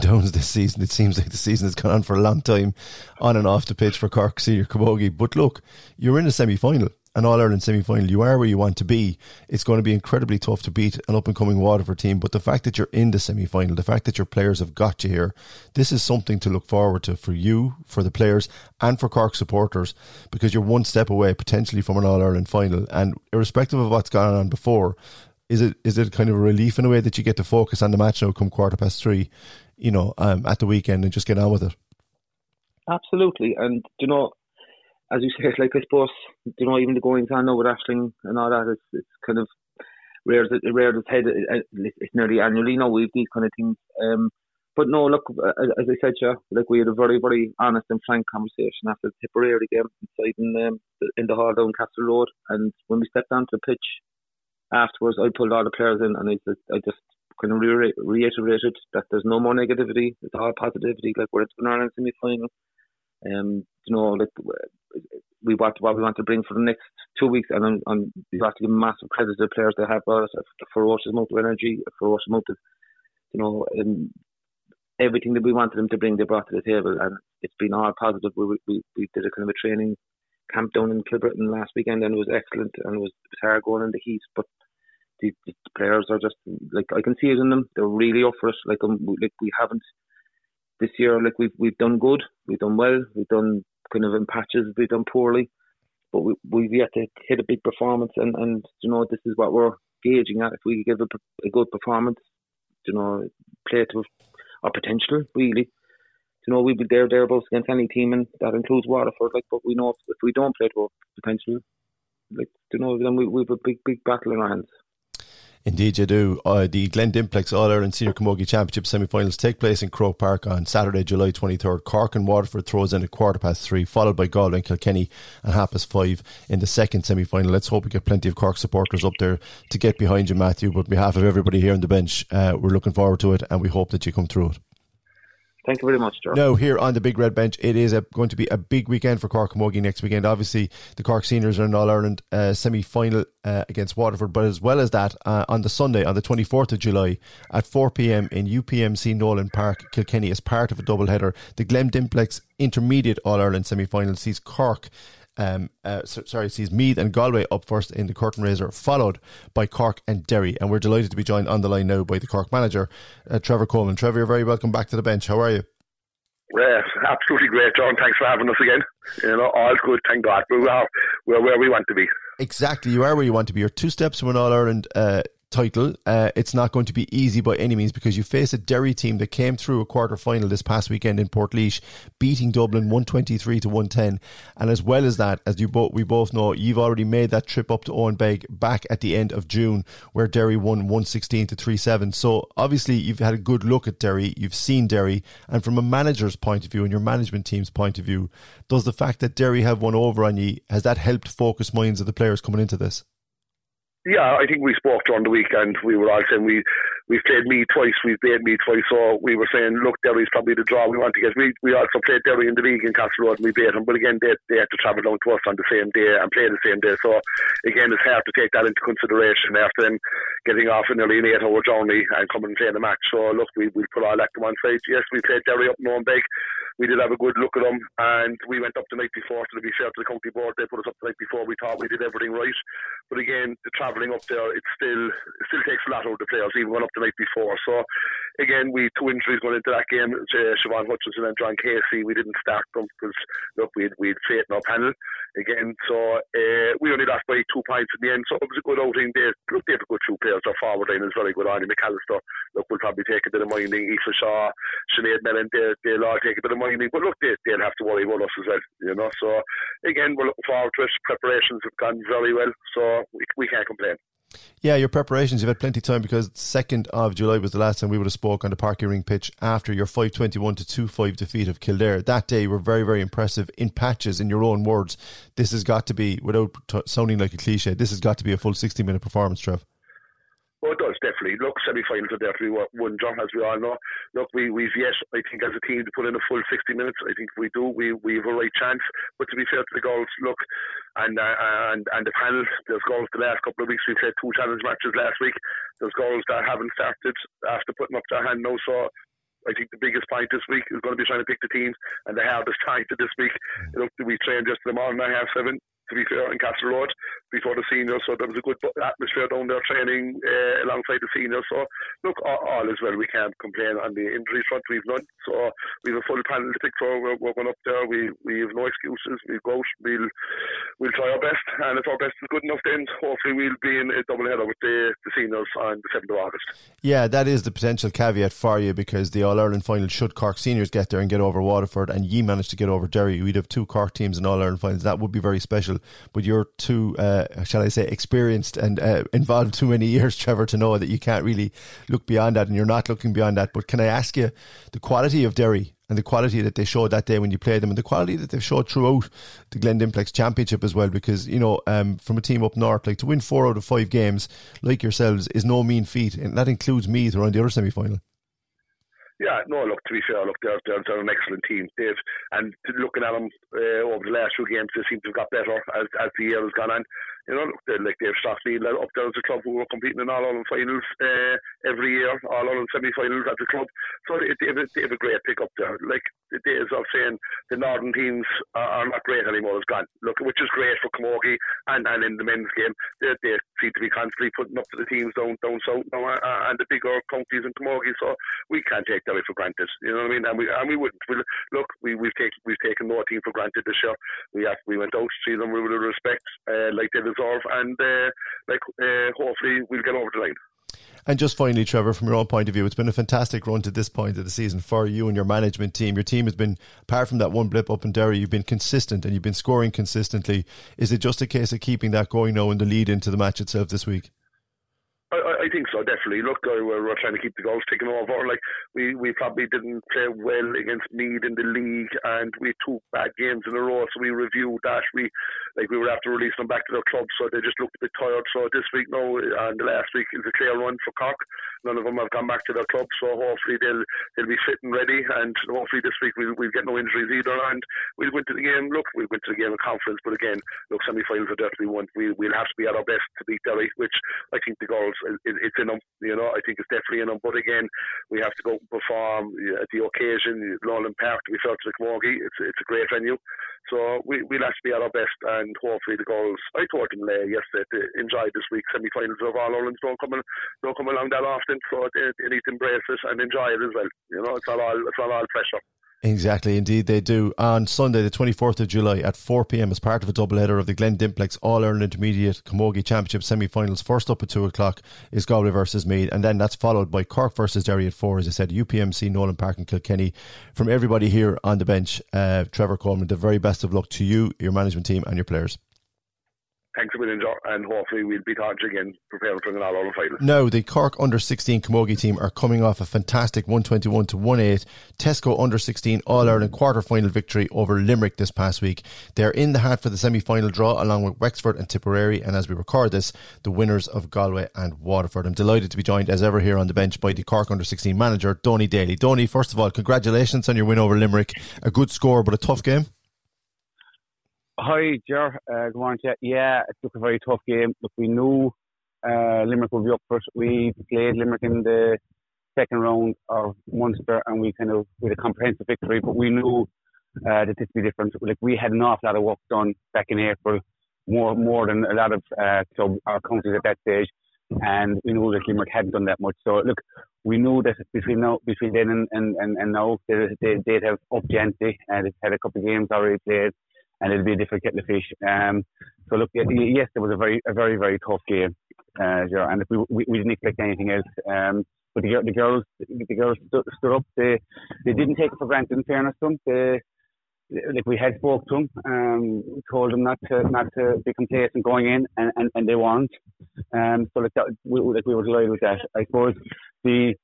B: downs this season. It seems like the season has gone on for a long time, on and off the pitch for Cork Senior Camogie. But look, you're in a semi final an All Ireland semi final, you are where you want to be. It's going to be incredibly tough to beat an up and coming Waterford team. But the fact that you're in the semi final, the fact that your players have got you here, this is something to look forward to for you, for the players, and for Cork supporters because you're one step away potentially from an All Ireland final. And irrespective of what's gone on before, is it is it kind of a relief in a way that you get to focus on the match now come quarter past three, you know, um, at the weekend and just get on with it?
D: Absolutely. And, you know, as you say, like I suppose you know even the goings on now with Ashling and all that, it's it's kind of rare that rare its head. It's nearly annually now we've these kind of things. Um, but no, look, as I said, yeah, like we had a very very honest and frank conversation after the Tipperary game inside in um, in the hall down Castle Road, and when we stepped onto the pitch afterwards, I pulled all the players in and I just I just kind of reiterated that there's no more negativity, it's all positivity. Like we're at an Ireland semi final. Um, you know, like we want what we want to bring for the next two weeks, and I'm, I'm we have to give massive credit to the players they have brought us ferocious amount of energy, ferocious amount of, you know, um, everything that we wanted them to bring, they brought to the table, and it's been all positive. We we, we did a kind of a training camp down in Kilbrittain last weekend, and it was excellent, and it was, it was hard going in the heat, but. The, the players are just like I can see it in them. They're really up for it. Like um, like we haven't this year, like we've we've done good, we've done well, we've done kind of in patches, we've done poorly, but we we've yet to hit a big performance, and and you know this is what we're gauging at. If we give a, a good performance, you know, play to our potential, really. You know, we'll be there thereabouts against any team, and that includes Waterford. Like, but we know if, if we don't play to our potential, like, you know, then we we have a big big battle in our hands.
B: Indeed, you do. Uh, the Glen Dimplex All Ireland Senior Camogie Championship semi finals take place in Croke Park on Saturday, July 23rd. Cork and Waterford throws in at quarter past three, followed by Galway and Kilkenny at half past five in the second semi final. Let's hope we get plenty of Cork supporters up there to get behind you, Matthew. But on behalf of everybody here on the bench, uh, we're looking forward to it and we hope that you come through it.
D: Thank you very much, Joe.
B: No, here on the Big Red Bench, it is a, going to be a big weekend for Cork Camogie next weekend. Obviously, the Cork Seniors are in All Ireland uh, semi final uh, against Waterford, but as well as that, uh, on the Sunday, on the 24th of July at 4 pm in UPMC Nolan Park, Kilkenny, as part of a double header, the Glen Dimplex Intermediate All Ireland semi final sees Cork um, uh, so, sorry, sees Meath and Galway up first in the curtain raiser, followed by Cork and Derry. And we're delighted to be joined on the line now by the Cork manager, uh, Trevor Coleman. Trevor, you're very welcome back to the bench. How are you?
E: Yeah, absolutely great, John. Thanks for having us again. You know, all good, thank God. We are, we're where we want to be.
B: Exactly, you are where you want to be. You're two steps from an All Ireland uh, title. Uh, it's not going to be easy by any means because you face a Derry team that came through a quarter final this past weekend in Portlaoise, beating Dublin 123 to 110. And as well as that, as you both we both know, you've already made that trip up to Owenbeg back at the end of June, where Derry won 116 to 37. So obviously you've had a good look at Derry, you've seen Derry, and from a manager's point of view and your management team's point of view, does the fact that Derry have won over on you has that helped focus minds of the players coming into this?
E: Yeah, I think we spoke during the weekend. We were all saying we we've played me twice, we've played Meath twice, so we were saying, look, Derry's probably the draw we want to get. We we also played Derry in the league in Castle Road and we beat them, but again they they had to travel down to us on the same day and play the same day. So again, it's hard to take that into consideration after them getting off in nearly an eight-hour journey and coming and playing the match. So look, we we put all that to one side. Yes, we played Derry up in Owenbeg we did have a good look at them, and we went up the night before. To be fair to the county board, they put us up the night before. We thought we did everything right, but again, the travelling up there, it still it still takes a lot out of the players, even going up the night before. So again, we two injuries going into that game: uh, Siobhan Hutchinson and John Casey. We didn't start them because look, we had, we had faith in our panel again. So uh, we only lost by two points in the end. So it was a good outing. They look, they have a good two players. Their forward line is very good. Annie McAllister, look, will probably take a bit of minding. Aoife Shaw, Sinead Mellon, they, they'll all take a bit of minding. But look, they, they'll have to worry about us as well, you know. So again, we're looking forward to it. Preparations have gone very well, so we, we can't complain.
B: Yeah, your preparations, you've had plenty of time because 2nd of July was the last time we would have spoke on the Páirc Uí Rinn pitch after your 521 to 2-5 defeat of Kildare. That day were very, very impressive in patches, in your own words. This has got to be, without t- sounding like a cliche, this has got to be a full 60 minute performance, Trev.
E: Well, it does definitely. Look, semi-finals are definitely won, John, as we all know. Look, we we've yet, I think, as a team to put in a full 60 minutes. I think we do. We we have a right chance. But to be fair to the goals, look, and uh, and and the panel, there's goals the last couple of weeks. We've had two challenge matches last week. There's goals that haven't started after putting up their hand now. So I think the biggest point this week is going to be trying to pick the teams, and the hardest time to this week. Look, we trained just the morning at half seven to be fair, in Castle Road before the seniors. So there was a good atmosphere down there training uh, alongside the seniors. So look, all, all, is well. We can't complain on the injury front. We've none. So we have a full panel to pick for. We're, we're going up there. We we have no excuses. We go. We'll we'll try our best, and if our best is good enough, then hopefully we'll be in a double header with the, the seniors on the seventh of August.
B: Yeah, that is the potential caveat for you because the All Ireland final should Cork seniors get there and get over Waterford, and ye manage to get over Derry. We'd have two Cork teams in All Ireland finals. That would be very special but you're too, uh, shall I say, experienced and uh, involved too many years, Trevor, to know that you can't really look beyond that, and you're not looking beyond that. But can I ask you the quality of Derry and the quality that they showed that day when you played them, and the quality that they've showed throughout the Glen Dimplex Championship as well? Because you know, um, from a team up north, like to win four out of five games, like yourselves, is no mean feat, and that includes Meath around the other semi final.
E: Yeah, no, look, to be fair, look, they're, they're, they're an excellent team, Dave. And looking at them uh, over the last few games, they seem to have got better as, as the year has gone on. You know, like Dave Strathfield up there as a club who were competing in all Ireland finals uh, every year, all Ireland semi-finals at the club. So it, they, have a, they have a great pick up there. Like the days of saying the northern teams are, are not great anymore is gone. Look, which is great for Camogie and, and in the men's game, they, they seem to be constantly putting up to the teams down down south now uh, and the bigger counties in Camogie. So we can't take that for granted. You know what I mean? And we and we wouldn't. We'll, look, we we've taken we've taken no team for granted this year. We have, we went out to see them with a respect, uh, like they deserve, and uh, like uh, hopefully we'll get over the line.
B: And just finally, Trevor, from your own point of view, it's been a fantastic run to this point of the season for you and your management team. Your team has been, apart from that one blip up in Derry, you've been consistent and you've been scoring consistently. Is it just a case of keeping that going now in the lead into the match itself this week?
E: I, I think so, definitely. Look, we're, we're trying to keep the goals ticking over. Like we, we probably didn't play well against Meath in the league, and we two bad games in a row. So we reviewed that. We like we would have to release them back to their club, so they just looked a bit tired. So this week now and the last week is a clear run for Cork. None of them have gone back to their club, so hopefully they'll they'll be fit and ready. And hopefully this week we'll, we'll get no injuries either, and we'll go into the game. Look, we'll go into the game with confidence. But again, look, semi-finals are definitely one. We we'll have to be at our best to beat Derry, which I think the girls it, it's in them. You know, I think it's definitely in them. But again, we have to go and perform at the occasion. Nowlan Park, to be fair to it's it's a great venue. So we we'll have to be at our best, and hopefully the goals I told them uh, yesterday to enjoy this week semi-finals of All Ireland don't come don't come along that often, so they, they need to embrace it and enjoy it as well. You know, it's not all it's not all pressure.
B: Exactly, indeed they do. On Sunday, the 24th of July at 4 pm, as part of a double header of the Glen Dimplex All Ireland Intermediate Camogie Championship semi finals, first up at 2 o'clock is Galway versus Meath, and then that's followed by Cork versus Derry at 4, as I said, UPMC, Nowlan Park, and Kilkenny. From everybody here on the bench, uh, Trevor Coleman, the very best of luck to you, your management team, and your players
E: thanks a million, and hopefully we'll be talking again, preparing for an all over final.
B: Now, the Cork under 16 Camogie team are coming off a fantastic 121 to 18 Tesco under 16 All Ireland quarter final victory over Limerick this past week. They're in the hat for the semi final draw along with Wexford and Tipperary, and as we record this, the winners of Galway and Waterford. I'm delighted to be joined as ever here on the bench by the Cork under 16 manager, Donie Daly. Donie, first of all, congratulations on your win over Limerick. A good score, but a tough game.
F: Hi, Ger. Uh, good morning to you. Yeah, it took a very tough game. Look, we knew uh, Limerick would be up first. We played Limerick in the second round of Munster, and we kind of with a comprehensive victory. But we knew uh, that this would be different. Like we had an awful lot of work done back in April, more more than a lot of uh, club our counties at that stage, and we knew that Limerick hadn't done that much. So look, we knew that between now between then and and, and, now they, they they'd have up gently, and they've had a couple of games already played and it'll be a different kettle of fish. Um, so look, yes, it was a very, a very, very tough game, uh, and we, we, we didn't expect anything else. Um, but the, the girls, the girls stood, stood up. They, they didn't take it for granted. In fairness to them, they, like we had spoke to them, um, told them not to not to be complacent going in, and, and, and they weren't. Um, so like, that, we, like we were delighted with that. I suppose the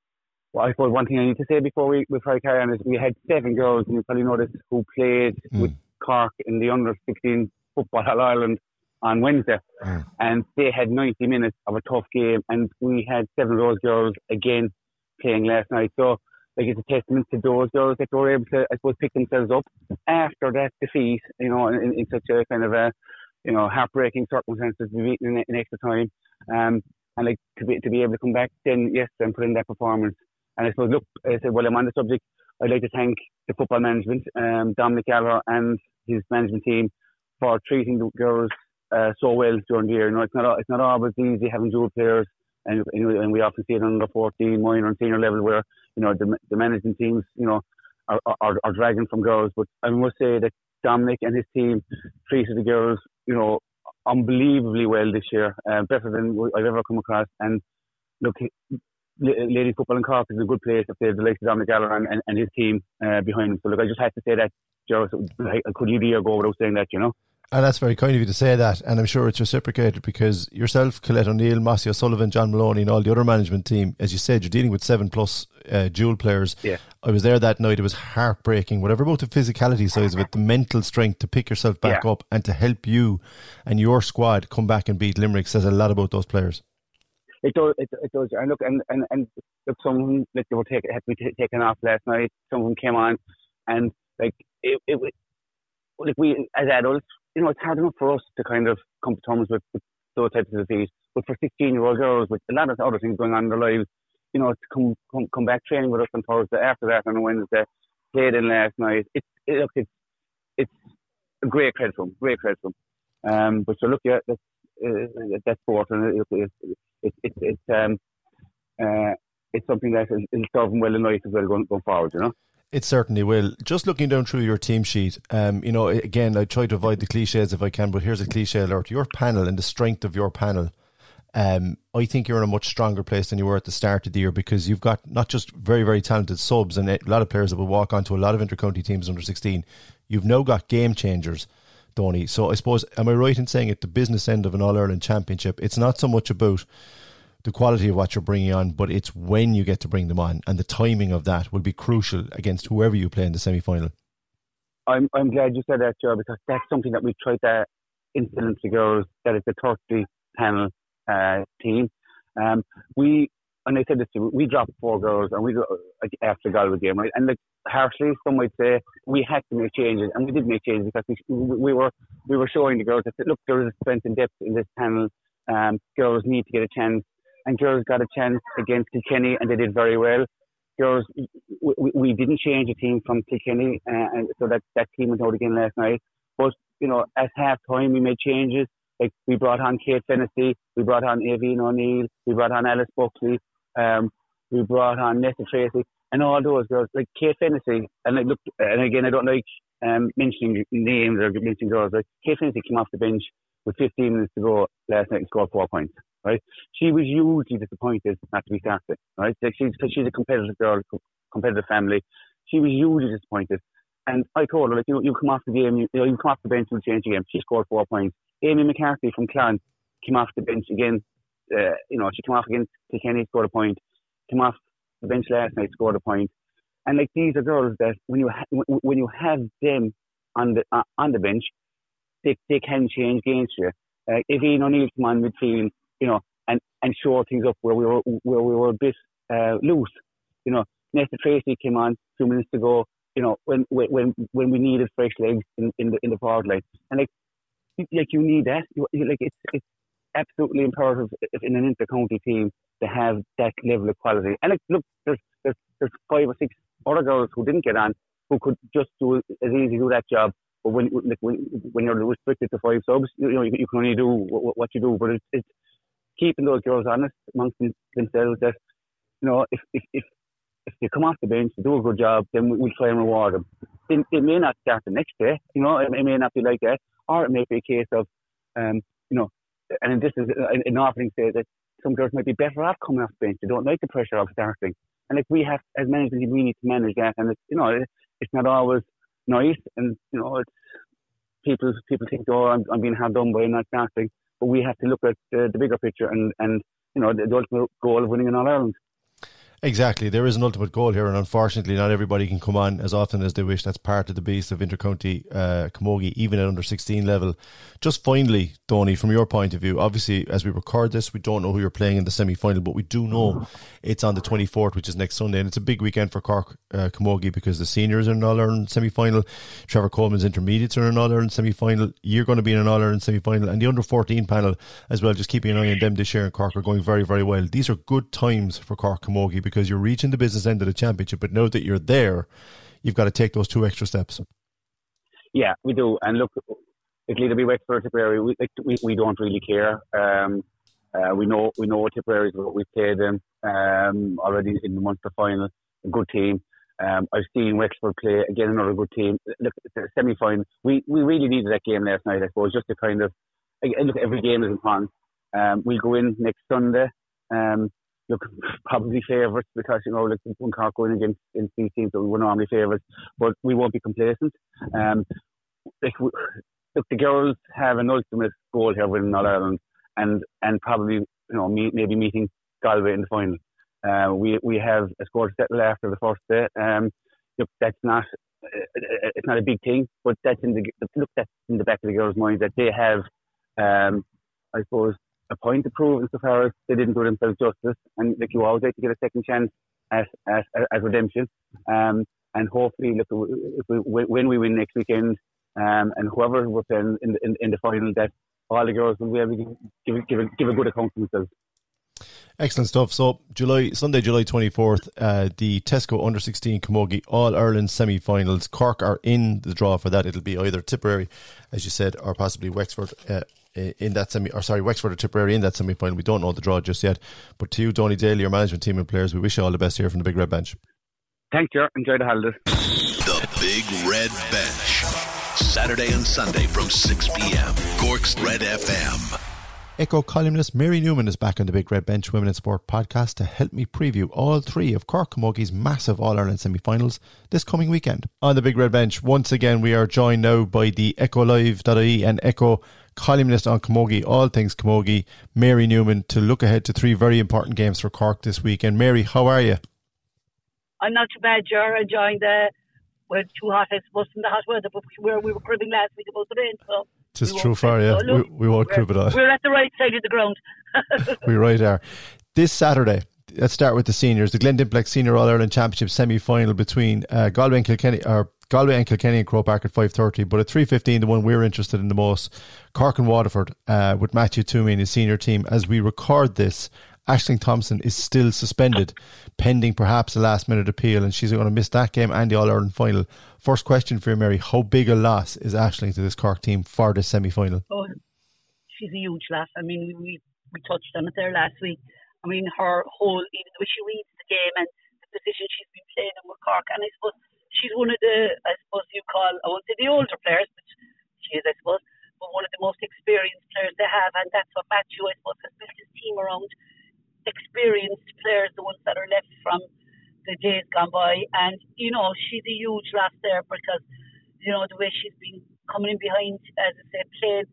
F: well, I suppose one thing I need to say before we before I carry on is we had seven girls, and you probably noticed who played mm. with Cork in the under 16 football at Ireland on Wednesday, mm. and they had 90 minutes of a tough game, and we had seven of those girls again playing last night. So, like, it's a testament to those girls that were able to, I suppose, pick themselves up after that defeat, you know, in, in such a kind of a, you know, heartbreaking circumstances, beaten in, in extra time, um, and like to be to be able to come back then, yes, and put in that performance. And I suppose, look, I said, well, I'm on the subject. I'd like to thank the football management, um, Dominic Gallagher and his management team for treating the girls uh, so well during the year. You know, it's not it's not always easy having dual players, and, and we often see it on the 14, minor, and senior level where you know the, the management teams, you know, are, are, are dragging from girls. But I must say that Dominic and his team treated the girls, you know, unbelievably well this year, uh, better than I've ever come across. And look, ladies football in Cork is a good place if they have the likes of Dominic Gallagher and, and, and his team uh, behind him. So look, I just had to say that, Joe. Could you be a go without saying that, you know?
B: And that's very kind of you to say that, and I'm sure it's reciprocated because yourself, Colette O'Neill, Mossy O'Sullivan, John Maloney, and all the other management team, as you said, you're dealing with seven plus uh, dual players.
F: Yeah.
B: I was there that night; it was heartbreaking. Whatever about the physicality side of it, the mental strength to pick yourself back yeah. up and to help you and your squad come back and beat Limerick says a lot about those players
F: it does. It, it does. And look, and and and look, some like they were taken had to be taken off last night. Some of them came on, and like it, it, like we as adults, you know, it's hard enough for us to kind of come to terms with, with those types of defeats. But for 16 year old girls with a lot of other things going on in their lives, you know, to come come, come back training with us on Thursday after that on Wednesday, played in last night. It, it look it's it's a great credit for them, great credit for them. Um, but so look, yeah, that's uh, that's sport, and it, it, it, it, it's um, uh, it's something that is, is serving well in life as well going, going forward. You know.
B: It certainly will. Just looking down through your team sheet, um, you know, again, I try to avoid the cliches if I can, but here's a cliche alert. Your panel and the strength of your panel, um, I think you're in a much stronger place than you were at the start of the year because you've got not just very, very talented subs and a lot of players that will walk onto a lot of intercounty teams under 16. You've now got game changers, Tony. So I suppose, am I right in saying at the business end of an All Ireland Championship, it's not so much about the quality of what you're bringing on, but it's when you get to bring them on, and the timing of that will be crucial against whoever you play in the semi final.
F: I'm I'm glad you said that, Joe, because that's something that we tried to instill into girls. That is the 30 panel uh, team. Um, we and I said this to you, we dropped four girls and we after Galway game, right? And like harshly, some might say we had to make changes, and we did make changes because we, we were we were showing the girls that look there is a strength and depth in this panel. Um, girls need to get a chance and girls got a chance against Kilkenny and they did very well. Girls, we, we didn't change the team from Kilkenny, uh, and so that, that team went out again last night. But, you know, at half time we made changes. Like we brought on Kate Fennessy, we brought on Avine O'Neill, we brought on Alice Buckley, um, we brought on Nessa Tracy, and all those girls, like Kate Fennessy, and look, and again, I don't like um, mentioning names or mentioning girls. Like Kate Fennessy came off the bench with 15 minutes to go last night and scored four points right? She was hugely disappointed not to be started, right? Like she's, cause she's a competitive girl, competitive family. She was hugely disappointed. And I told her, like, you you come off the game, you, you know, you come off the bench and change the game. She scored four points. Amy McCarthy from Clan came off the bench again. Uh, you know, she came off against Kilkenny, scored a point. Came off the bench last night, scored a point. And like these are girls that when you ha- when you have them on the uh, on the bench, they they can change games for you. Uh, if Ian O'Neill come on midfield, you know, and, and shore things up where we were where we were a bit uh, loose. You know, Nessa Tracy came on two minutes ago. You know, when when when we needed fresh legs in, in the in the forward line, and like like you need that. You, like it's it's absolutely imperative in an intercounty team to have that level of quality. And like, look, there's there's there's five or six other girls who didn't get on who could just do as easy do that job. But when like, when when you're restricted to five subs, you, you know you, you, can only do what, what you do. But it's, it's keeping those girls honest amongst themselves that, you know, if, if, if, if they come off the bench, they do a good job, then we'll try and reward them. They, they may not start the next day, you know, it, it may not be like that, or it may be a case of, um, you know, and this is uh, an offering say that some girls might be better off coming off the bench. They don't like the pressure of starting. And like we have, as managers, we need to manage that. And it's, you know, it's not always nice. And, you know, it's, people, people think, oh, I'm, I'm being hard done by not starting but we have to look at the, the bigger picture and, and you know the, the ultimate goal of winning an All Ireland.
B: Exactly. There is an ultimate goal here, and unfortunately, not everybody can come on as often as they wish. That's part of the beast of intercounty uh, camogie, even at under 16 level. Just finally, Tony, from your point of view, obviously, as we record this, we don't know who you're playing in the semi final, but we do know it's on the 24th, which is next Sunday, and it's a big weekend for Cork uh, camogie because the seniors are in an All Ireland semi final. Trevor Coleman's intermediates are in an All Ireland semi final. You're going to be in an All Ireland semi final, and the under 14 panel as well. Just keeping an eye on them this year in Cork are going very, very well. These are good times for Cork camogie because you're reaching the business end of the championship, but know that you're there, you've got to take those two extra steps.
F: Yeah, we do. And look, it'll either be Wexford or Tipperary. We, like, we, we don't really care. Um, uh, we know we know Tipperary is what we played them um, already in the Munster final. A good team. Um, I've seen Wexford play again, another good team. Look, the semi final. We we really needed that game last night. I suppose just to kind of look. Every game is important. Um, we'll go in next Sunday. Um, look probably favourites because you know like when Cork going against, against these teams that we were normally favourites, but we won't be complacent. Um, like we, look, the girls have an ultimate goal here winning All Ireland, and and probably you know meet, maybe meeting Galway in the final. Uh, we we have a score to settle after the first day. Um, look, that's not it's not a big thing, but that's in the look that's in the back of the girls' mind that they have, um, I suppose, a point to prove insofar as they didn't do themselves justice. And like you always like to get a second chance at, at, at redemption. Um, and hopefully, look, if we, when we win next weekend, um, and whoever we're playing in in, in the final, that all the girls will be able to give, give, give a good account of themselves.
B: Excellent stuff. So July Sunday, July twenty fourth, uh, the Tesco under sixteen Camogie All Ireland semi finals. Cork are in the draw for that. It'll be either Tipperary, as you said, or possibly Wexford. Uh, in that semi, or sorry, Wexford or Tipperary in that semi final. We don't know the draw just yet. But to you, Donie Daly, your management team and players, we wish you all the best here from the Big Red Bench.
F: Thank you. Enjoy the holidays.
A: The Big Red Bench. Saturday and Sunday from 6 p.m. Cork's Red FM.
B: Echo columnist Mary Newman is back on the Big Red Bench Women in Sport podcast to help me preview all three of Cork Camogie's massive All Ireland semi finals this coming weekend. On the Big Red Bench, once again, we are joined now by the Echo Live.ie and Echo columnist on Camogie, all things Camogie, Mary Newman, to look ahead to three very important games for Cork this weekend. Mary, how are you?
G: I'm not too bad, Ger. Enjoying the we're too hot, I suppose, in the hot weather, but we were, we were cribbing last week about the rain, so.
B: Just true far, yeah. we, we won't crib it on.
G: We're at the right side of the ground.
B: we right are. This Saturday, let's start with the seniors. The Glen Dimplex Senior All Ireland Championship semi final between uh, Galway and Kilkenny, or Galway and Kilkenny and Croke Park at five thirty. But at three fifteen, the one we're interested in the most, Cork and Waterford, uh, with Matthew Twomey and his senior team. As we record this, Ashling Thompson is still suspended, pending perhaps a last minute appeal, and she's going to miss that game and the All Ireland final. First question for you, Mary: How big a loss is Ashling to this Cork team for this semi final?
G: Oh, she's a huge loss. I mean, we we touched on it there last week. I mean, her whole even the way she reads the game and the position she's been playing in with Cork, and I suppose she's one of the I suppose you call I won't say the older players, but she is I suppose, but one of the most experienced players they have, and that's what Matthew I suppose has built his team around experienced players, the ones that are left from the days gone by. And, you know, she's a huge loss there because, you know, the way she's been coming in behind, as I said, playing,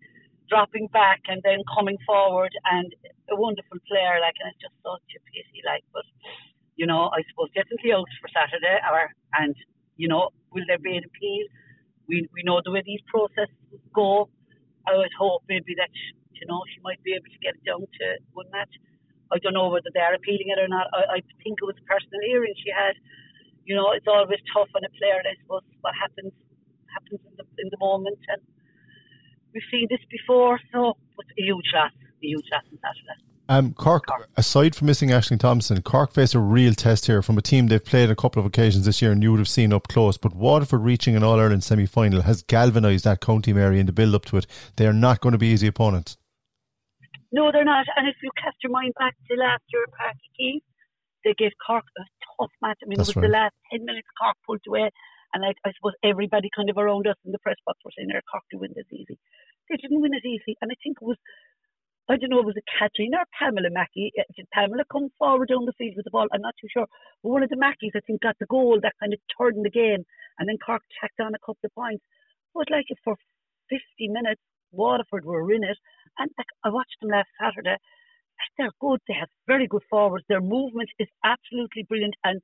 G: dropping back and then coming forward and a wonderful player, like, and it's just such a pity, like, but, you know, I suppose definitely out for Saturday or, and, you know, will there be an appeal? We, we know the way these processes go. I would hope maybe that, you know, she might be able to get it down to one match. I don't know whether they're appealing it or not. I, I think it was a personal hearing she had. You know, it's always tough on a player, I suppose, what happens happens in the in the moment and we've seen this before, so it's a huge loss. A huge loss on Saturday.
B: Um, Cork, aside from missing Ashling Thompson, Cork face a real test here from a team they've played a couple of occasions this year and you would have seen up close. But Waterford reaching an All Ireland semi final has galvanised that county Mary in the build up to it. They are not going to be easy opponents.
G: No, they're not. And if you cast your mind back to last year at Páirc Uí they gave Cork a tough match. I mean, That's it was right. the last 10 minutes Cork pulled away. And I, I suppose everybody kind of around us in the press box were saying, "They're Cork to win this easy." They didn't win it easy. And I think it was, I don't know, it was a Katrina or Pamela Mackey. Uh, did Pamela come forward down the field with the ball? I'm not too sure. But one of the Mackeys, I think, got the goal that kind of turned the game. And then Cork tacked on a couple of points. But like it for 50 minutes, Waterford were in it. And like, I watched them last Saturday. They're good. They have very good forwards. Their movement is absolutely brilliant. And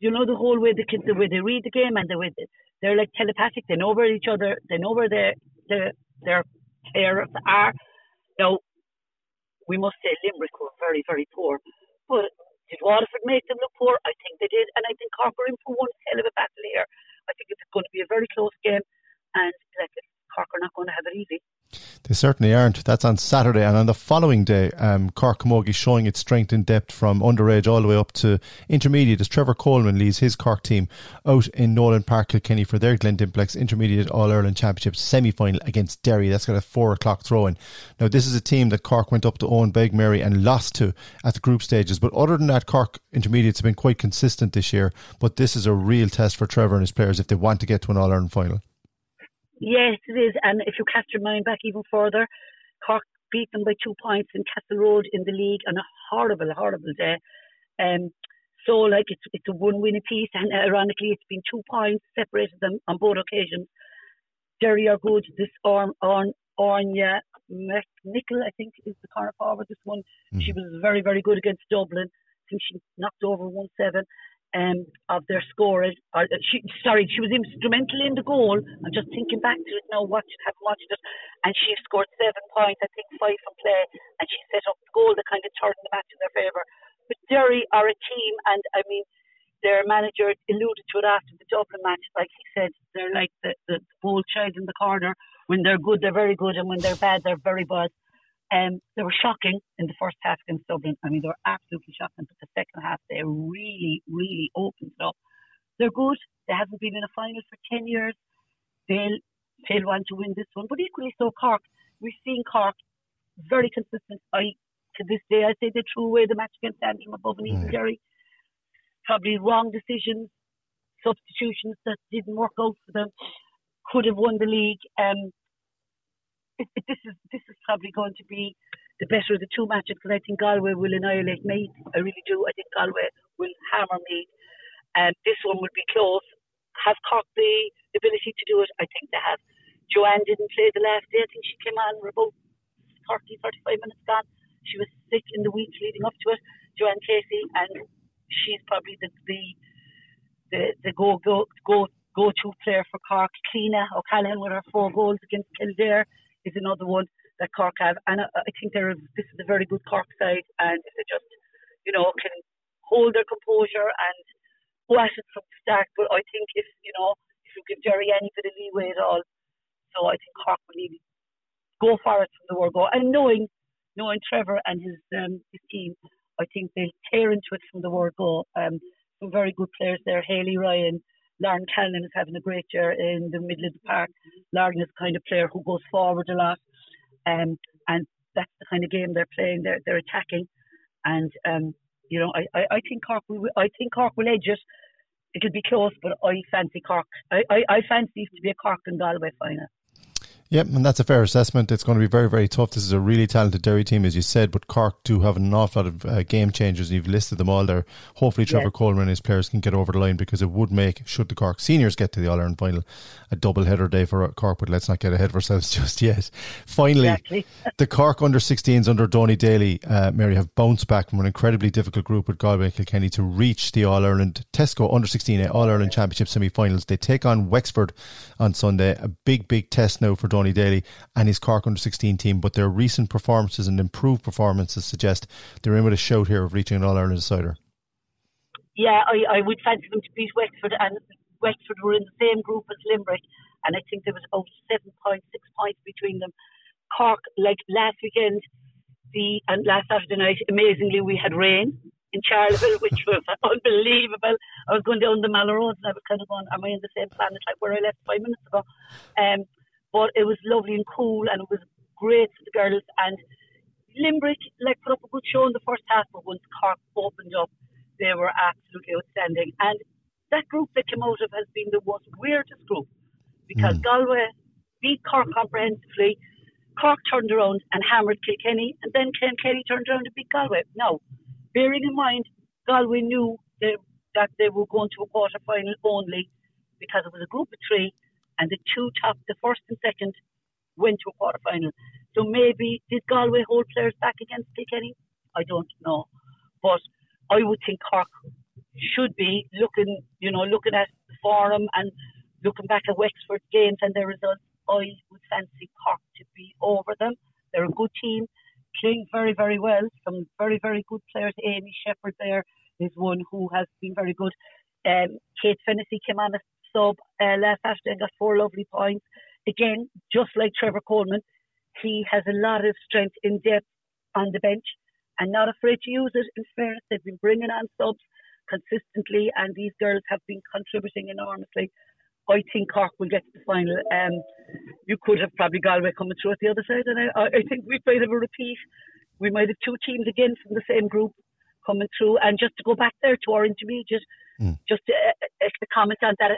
G: you know the whole way the kids, the way they read the game and the way they, they're like telepathic. They know where each other. They know where their their their players are. Now, we must say Limerick were very very poor, but did Waterford make them look poor? I think they did, and I think Cork are in for one hell of a battle here. I think it's going to be a very close game, and like Cork are not going to have it easy.
B: They certainly aren't. That's on Saturday. And on the following day, um, Cork Camogie showing its strength in depth from underage all the way up to intermediate as Trevor Coleman leads his Cork team out in Nowlan Park, Kilkenny for their Glen Dimplex Intermediate All Ireland Championship semi final against Derry. That's got a four o'clock throw in. Now, this is a team that Cork went up to Owenbeg Mary and lost to at the group stages. But other than that, Cork Intermediates have been quite consistent this year. But this is a real test for Trevor and his players if they want to get to an All Ireland final.
G: Yes, it is. And if you cast your mind back even further, Cork beat them by two points in Castle Road in the league on a horrible, horrible day. Um, so, like, it's, it's a one win apiece, and ironically, it's been two points separated them on both occasions. Derry are good. This on on Anya McNichol, I think, is the corner forward. This one, mm. she was very, very good against Dublin. I think she knocked over one seven um, of their score. Uh, she, sorry, she was instrumental in the goal. I'm just thinking back to it now, watch, have watched it. And she scored seven points, I think five from play, and she set up the goal that kind of turned the match in their favour. But Derry are a team, and I mean, their manager alluded to it after the Dublin match. Like he said, they're like the, the old child in the corner. When they're good, they're very good, and when they're bad, they're very bad. Um, they were shocking in the first half against Dublin. I mean, they were absolutely shocking. But the second half, they really, really opened it up. They're good. They haven't been in a final for 10 years. They'll, they'll want to win this one. But equally so, Cork. We've seen Cork very consistent. I to this day, I say they threw away the match against Antrim above and even Derry. Probably wrong decisions, substitutions that didn't work out for them. Could have won the league. Um, this is this is probably going to be the better of the two matches because I think Galway will annihilate Meath. I really do. I think Galway will hammer Meath. And um, this one would be close. Have Cork the ability to do it? I think they have. Joanne didn't play the last day. I think she came on about 30, 35 minutes gone. She was sick in the weeks leading up to it. Joanne Casey, and she's probably the the the, the go go go go to player for Cork. Cliona O'Callaghan with her four goals against Kildare is another one that Cork have, and I, I think they're this is a very good Cork side, and if they just you know can hold their composure and go at it from the start. But I think if you know if you give Derry any bit of leeway at all, so I think Cork will need go for it from the word go, and knowing knowing Trevor and his um, his team, I think they'll tear into it from the word go. Um, some very good players there. Haley Ryan, Lauren Callan is having a great year in the middle of the park. Lauren is the kind of player who goes forward a lot, um, and that's the kind of game they're playing. They're they're attacking, and um, you know I, I, I think Cork will I think Cork will edge it. It'll be close, but I fancy Cork. I, I, I fancy it to be a Cork and Galway final.
B: Yep, and that's a fair assessment. It's going to be very, very tough. This is a really talented Derry team, as you said, but Cork do have an awful lot of uh, game changers. And you've listed them all there. Hopefully, Trevor yes. Coleman and his players can get over the line because it would make, should the Cork seniors get to the All Ireland final, a double header day for Cork. But let's not get ahead of ourselves just yet. Finally, exactly. the Cork under 16s under Donie Daly, uh, Mary, have bounced back from an incredibly difficult group with Galway and Kilkenny to reach the All Ireland Tesco under 16 All Ireland Championship semi finals. They take on Wexford on Sunday. A big, big test now for Donie Daly. And his Cork under 16 team, but their recent performances and improved performances suggest they're in with a shout here of reaching an All Ireland decider.
G: Yeah, I, I would fancy them to beat Wexford, and Wexford were in the same group as Limerick, and I think there was about seven points, six points between them. Cork, like last weekend, the and last Saturday night, amazingly we had rain in Charleville, which was unbelievable. I was going down the Mallow Road and I was kind of going, am I in the same planet like where I left five minutes ago? Um, but it was lovely and cool, and it was great for the girls. And Limerick, like, put up a good show in the first half, but once Cork opened up, they were absolutely outstanding. And that group that came out of has been the most weirdest group because mm. Galway beat Cork comprehensively. Cork turned around and hammered Kilkenny, and then Kilkenny turned around and beat Galway. Now, bearing in mind, Galway knew they, that they were going to a quarter final only because it was a group of three and the two top, the first and second, went to a quarter final. So maybe did Galway hold players back against Kilkenny? I don't know, but I would think Cork should be looking, you know, looking at the forum and looking back at Wexford's games and their results. I would fancy Cork to be over them. They're a good team, playing very, very well. Some very, very good players. Amy Shepherd there is one who has been very good. Um, Kate Fennessy came on as sub uh, last Saturday and got four lovely points. Again, just like Trevor Coleman, he has a lot of strength in depth on the bench and not afraid to use it. In fairness, they've been bringing on subs consistently, and these girls have been contributing enormously. I think Cork will get to the final. Um, you could have probably Galway coming through at the other side, and I, I think we might have a repeat. We might have two teams again from the same group coming through. And just to go back there to our intermediate, mm. just to, uh, uh, to comment on that,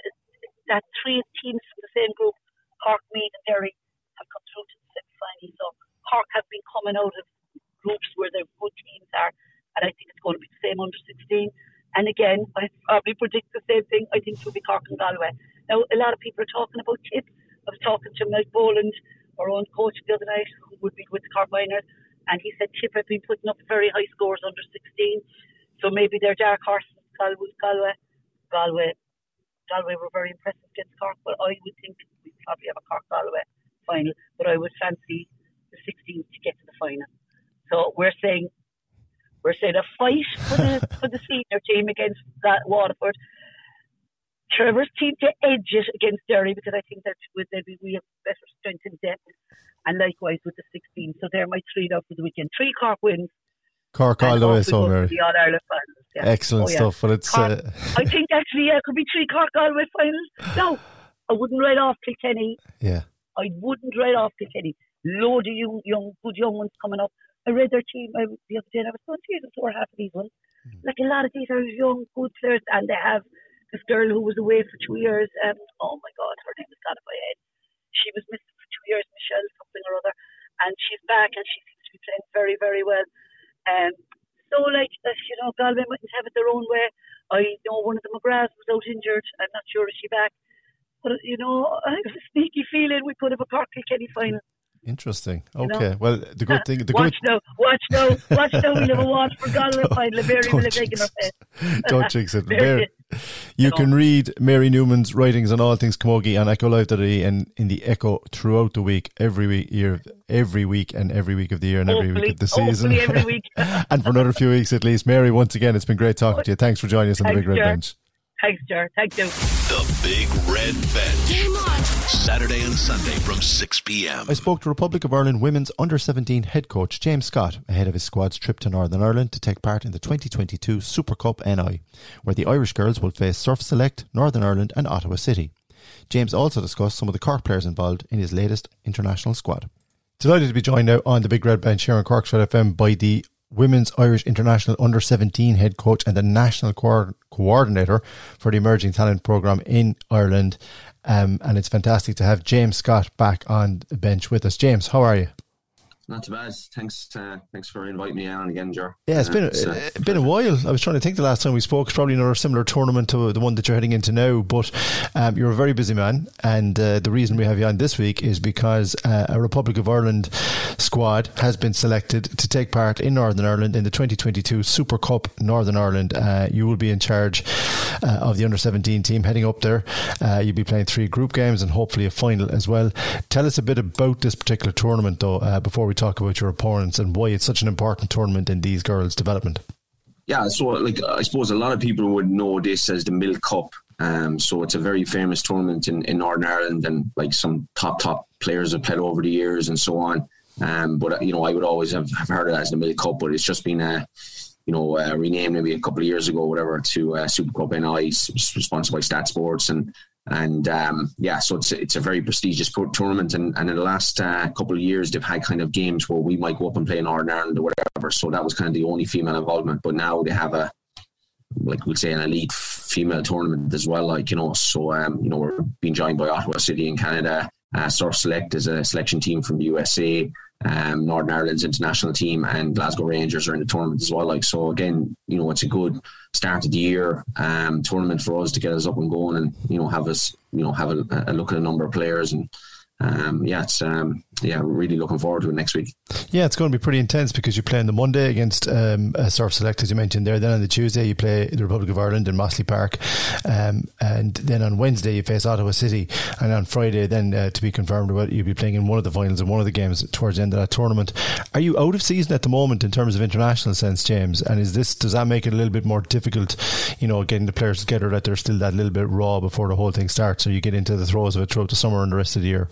G: that three teams from the same group, Cork, Meath, and Derry, have come through to the semi-final. So Cork have been coming out of groups where their good teams are, and I think it's going to be the same under 16. And again, I probably predict the same thing. I think it will be Cork and Galway. Now, a lot of people are talking about tips. I was talking to Mike Boland, our own coach, the other night, who would be with the Cork Minors, and he said Tipp have been putting up very high scores under 16. So maybe they're dark horses, Galway, Galway, Galway Galway were very impressive against Cork, but I would think we probably have a Cork Galway final. But I would fancy the 16th to get to the final. So we're saying we're saying a fight for the for the senior team against that Waterford. Trevor's team to edge it against Derry because I think that with be we have better strength and depth, and likewise with the 16. So they're my three now for the weekend. Three Cork wins.
B: Cork all the way, so Mary.
G: The All Ireland finals. Yeah.
B: Excellent
G: oh, yeah.
B: stuff. Well, it's.
G: Cork,
B: uh,
G: I think actually, yeah, it could be three Cork Galway finals. No, I wouldn't write off Kilkenny.
B: Yeah.
G: I wouldn't write off Kilkenny. Load of young, young, good young ones coming up. I read their team uh, the other day, and I was going, Jesus, who are half of these ones? Mm. Like a lot of these are young, good players, and they have this girl who was away for two years. Um, oh my God, her name has gone in my head. She was missing for two years, Michelle something or other, and she's back, and she seems to be playing very, very well. Um, so like that, you know, Galway mightn't have it their own way. I know one of the McGraths was out injured. I'm not sure is she back, but you know, I have a sneaky feeling we could have a Cork Kenny final.
B: Interesting. Okay. Know? Well, the good thing. The
G: watch
B: good...
G: now. Watch now. Watch now. We'll have a watch for Galway final. Mary will have taken her face.
B: Don't jinx it. Mary, you can read Mary Newman's writings on all things Camogie on Echo Live today and in the Echo throughout the week, every week, year, every week, and every week of the year and every week of the season.
G: every week.
B: and for another few weeks at least. Mary, once again, it's been great talking to you. Thanks for joining us on the Big Red. Bench.
G: Thanks, Ger. Thank you.
A: The Big Red Bench.
H: Game on.
A: Saturday and Sunday from 6 p.m.
B: I spoke to Republic of Ireland women's under 17 head coach James Scott ahead of his squad's trip to Northern Ireland to take part in the 2022 Super Cup NI, where the Irish girls will face Surf Select, Northern Ireland, and Ottawa City. James also discussed some of the Cork players involved in his latest international squad. Delighted to be joined now on the Big Red Bench here on Cork's Red FM by the Women's Irish International Under 17 head coach and the national co- coordinator for the Emerging Talent Programme in Ireland. Um, and it's fantastic to have James Scott back on the bench with us. James, how are you?
I: Not too bad. Thanks, uh, thanks for inviting me on again, Ger.
B: Yeah, it's
I: Uh,
B: been
I: uh,
B: it's been a while. I was trying to think the last time we spoke. It's probably another similar tournament to the one that you're heading into now. But um, you're a very busy man, and uh, the reason we have you on this week is because uh, a Republic of Ireland squad has been selected to take part in Northern Ireland in the 2022 Super Cup Northern Ireland. Uh, you will be in charge uh, of the under 17 team heading up there. Uh, you'll be playing three group games and hopefully a final as well. Tell us a bit about this particular tournament, though, uh, before we talk about your opponents and why it's such an important tournament in these girls' development.
I: yeah, so like I suppose a lot of people would know this as the Milk Cup. Um, so it's a very famous tournament in, in Northern Ireland, and like some top top players have played over the years and so on. Um, but you know, I would always have, have heard it as the Milk Cup, but it's just been a you know renamed maybe a couple of years ago, whatever, to uh, Super Cup NI, sponsored by Stat Sports, and and um, yeah, so it's it's a very prestigious tournament, and, and in the last uh, couple of years, they've had kind of games where we might go up and play in Northern Ireland or whatever. So that was kind of the only female involvement. But now they have a like we'd say an elite female tournament as well. Like you know, so um, you know we're being joined by Ottawa City in Canada. Uh, Surf Select is a selection team from the USA. Um, Northern Ireland's international team and Glasgow Rangers are in the tournament as well. Like so, again, you know, it's a good start of the year um, tournament for us to get us up and going, and you know, have us, you know, have a, a look at a number of players and. Um, yeah, it's um, yeah, really looking forward to it next week.
B: Yeah, it's going to be pretty intense because you play on the Monday against um, uh, Surf Select, as you mentioned there. Then on the Tuesday, you play the Republic of Ireland in Mossley Park. Um, and then on Wednesday, you face Ottawa City. And on Friday, then uh, to be confirmed, you'll be playing in one of the finals in one of the games towards the end of that tournament. Are you out of season at the moment in terms of international sense, James? And is this does that make it a little bit more difficult, you know, getting the players together that they're still that little bit raw before the whole thing starts, so you get into the throes of it throughout the summer and the rest of the year?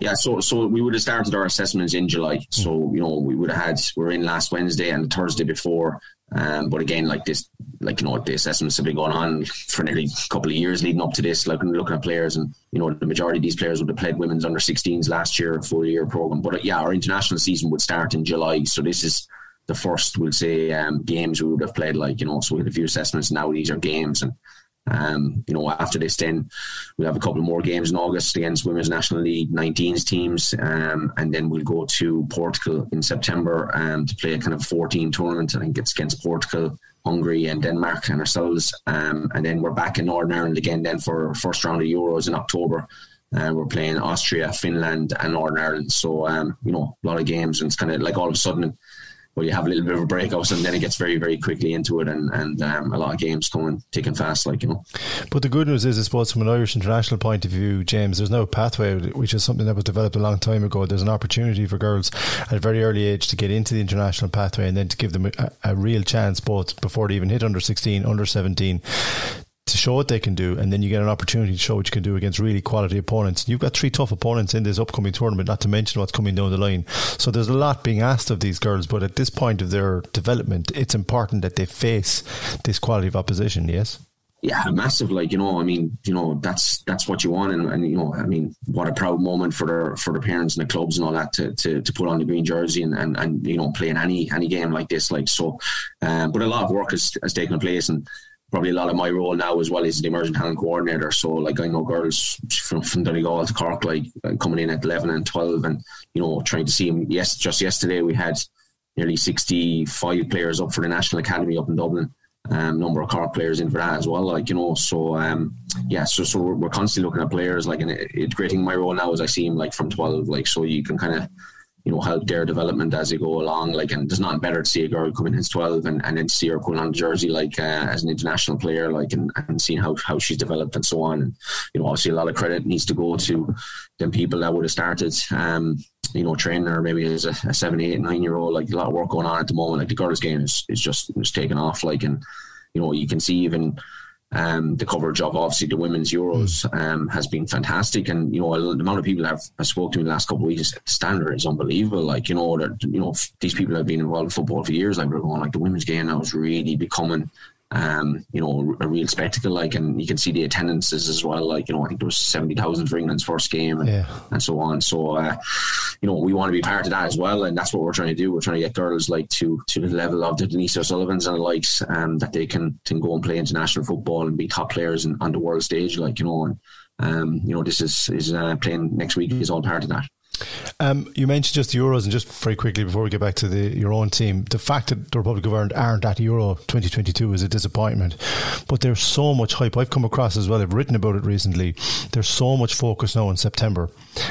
I: Yeah, so so we would have started our assessments in July. So you know we would have had we are in last Wednesday and Thursday before. Um, but again, like this, like you know, the assessments have been going on for nearly a couple of years leading up to this. Like looking at players, and you know, the majority of these players would have played women's under 16s last year, full year program. But uh, yeah, our international season would start in July. So this is the first, we'll say, um, games we would have played. Like you know, so we had a few assessments. Now these are games, and um, you know, after this, then we'll have a couple more games in August against Women's National League 19s teams, um, and then we'll go to Portugal in September um, to play a kind of 14 tournament. I think it's against Portugal, Hungary, and Denmark and ourselves, um, and then we're back in Northern Ireland again then for first round of Euros in October. Uh, we're playing Austria, Finland, and Northern Ireland. So um, you know, a lot of games, and it's kind of like all of a sudden you have a little bit of a breakout, and then it gets very, very quickly into it, and and um, a lot of games coming ticking fast, like you know.
B: But the good news is, I suppose, from an Irish international point of view, James, there's no pathway, which is something that was developed a long time ago. There's an opportunity for girls at a very early age to get into the international pathway, and then to give them a, a real chance, both before they even hit under 16, under 17 to show what they can do, and then you get an opportunity to show what you can do against really quality opponents. You've got three tough opponents in this upcoming tournament, not to mention what's coming down the line. So there's a lot being asked of these girls, but at this point of their development, it's important that they face this quality of opposition. Yes.
I: Yeah, massive. Like you know, I mean, you know, that's that's what you want, and, and you know, I mean, what a proud moment for their for the parents and the clubs and all that to, to, to put on the green jersey and, and, and you know play in any any game like this. Like so, um, but a lot of work has, has taken place, and probably a lot of my role now as well is the emerging talent coordinator. So like I know girls from, from Donegal to Cork, like coming in at eleven and twelve, and you know trying to see them. Yes, just yesterday we had nearly sixty five players up for the national academy up in Dublin um, number of car players in for that as well. Like you know, so um, yeah, so so we're, we're, constantly looking at players. Like, and it, it's great thing my role now as I see him like from twelve, like so you can kind of you know help their development as they go along. Like, and there's nothing better to see a girl come in as twelve and, and then see her put on jersey like uh, as an international player, like and, and seeing how how she's developed and so on. And you know, obviously a lot of credit needs to go to them people that would have started. Um, you know, training her maybe as a, a seven, eight, nine year old, like a lot of work going on at the moment. Like the girls' game is, is just is taking off. Like, and you know, you can see even um, the coverage of obviously the women's Euros um, has been fantastic, and you know the amount of people have, have spoken to me the last couple of weeks, the standard is unbelievable. Like you know, that you know these people have been involved in football for years. Like we're going like the women's game now is really becoming um, you know, a real spectacle. Like, and you can see the attendances as well. Like, you know, I think there was seventy thousand for England's first game, and, yeah. and so on. So, uh, you know, we want to be part of that as well, and that's what we're trying to do. We're trying to get girls like to to the level of the Denise O'Sullivan's and the likes, um, that they can can go and play international football and be top players in, on the world stage. Like, you know, and um, you know, this is is uh, playing next week is all part of that.
B: Um, you mentioned just the Euros, and just very quickly before we get back to the, your own team, the fact that the Republic of Ireland aren't at Euro 2022 is a disappointment. But there's so much hype. I've come across as well. I've written about it recently. There's so much focus now in September,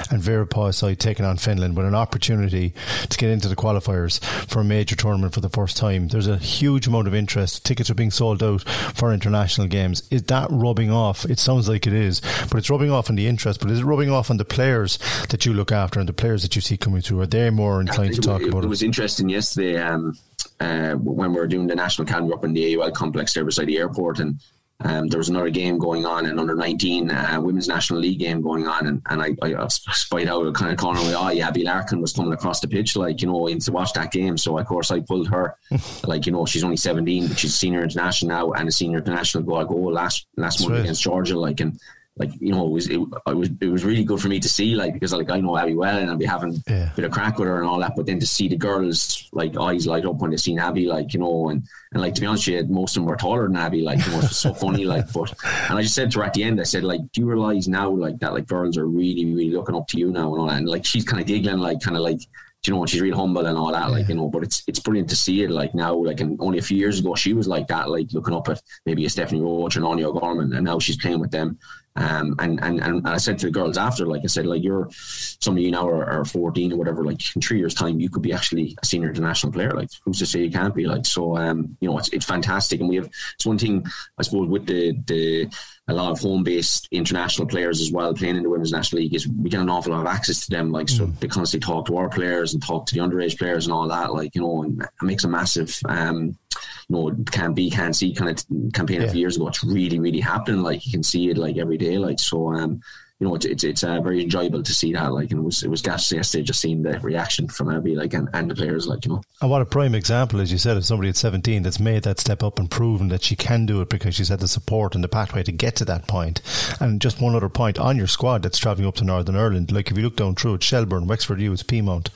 B: and Vera side taking on Finland with an opportunity to get into the qualifiers for a major tournament for the first time. There's a huge amount of interest. Tickets are being sold out for international games. Is that rubbing off? It sounds like it is, but it's rubbing off on the interest. But is it rubbing off on the players that you look after? And the players that you see coming through? Are they more inclined to talk
I: it,
B: about it?
I: It was interesting yesterday um, uh, when we were doing the national academy up in the AUL complex there beside the airport, and um, there was another game going on, an under 19 uh, women's national league game going on, and, and I, I spied out a kind of corner way, oh yeah, Abbie Larkin was coming across the pitch, like you know, in to watch that game. So of course I pulled her, like you know, she's only 17, but she's a senior international now and a senior international goal goal last last That's month right. against Georgia, like and like you know it was it, it, was it was really good for me to see like because like I know Abbie well and I'd be having yeah. a bit of crack with her and all that but then to see the girls like eyes light up when they seen Abbie like you know and and like to be honest you most of them were taller than Abbie like you know it's so funny like but and I just said to her at the end I said like do you realize now like that like girls are really really looking up to you now and all that and like she's kind of giggling like kind of like you know, she's real humble and all that, yeah. like, you know, but it's it's brilliant to see it like now, like and only a few years ago she was like that, like looking up at maybe a Stephanie Roche and Áine O'Gorman and now she's playing with them um, and, and, and I said to the girls after, like I said, like you're some of you now are, are 14 or whatever, like in three years time, you could be actually a senior international player. Like who's to say you can't be like, so, um, you know, it's, it's fantastic. And we have, it's one thing, I suppose with the, the, a lot of home-based international players as well playing in the women's national league is we get an awful lot of access to them like so mm. they constantly talk to our players and talk to the underage players and all that like you know and it makes a massive um you know can be can see kind of campaign yeah. a few years ago it's really really happening like you can see it like every day like so um you know, it's it's, it's uh, very enjoyable to see that. Like, and it was it was gas yesterday just seeing the reaction from Abbie, like, and, and the players, like, you know.
B: And what a prime example, as you said, of somebody at seventeen that's made that step up and proven that she can do it because she's had the support and the pathway to get to that point. And just one other point on your squad that's travelling up to Northern Ireland, like if you look down through it, Shelbourne, Wexford Youths Peamount,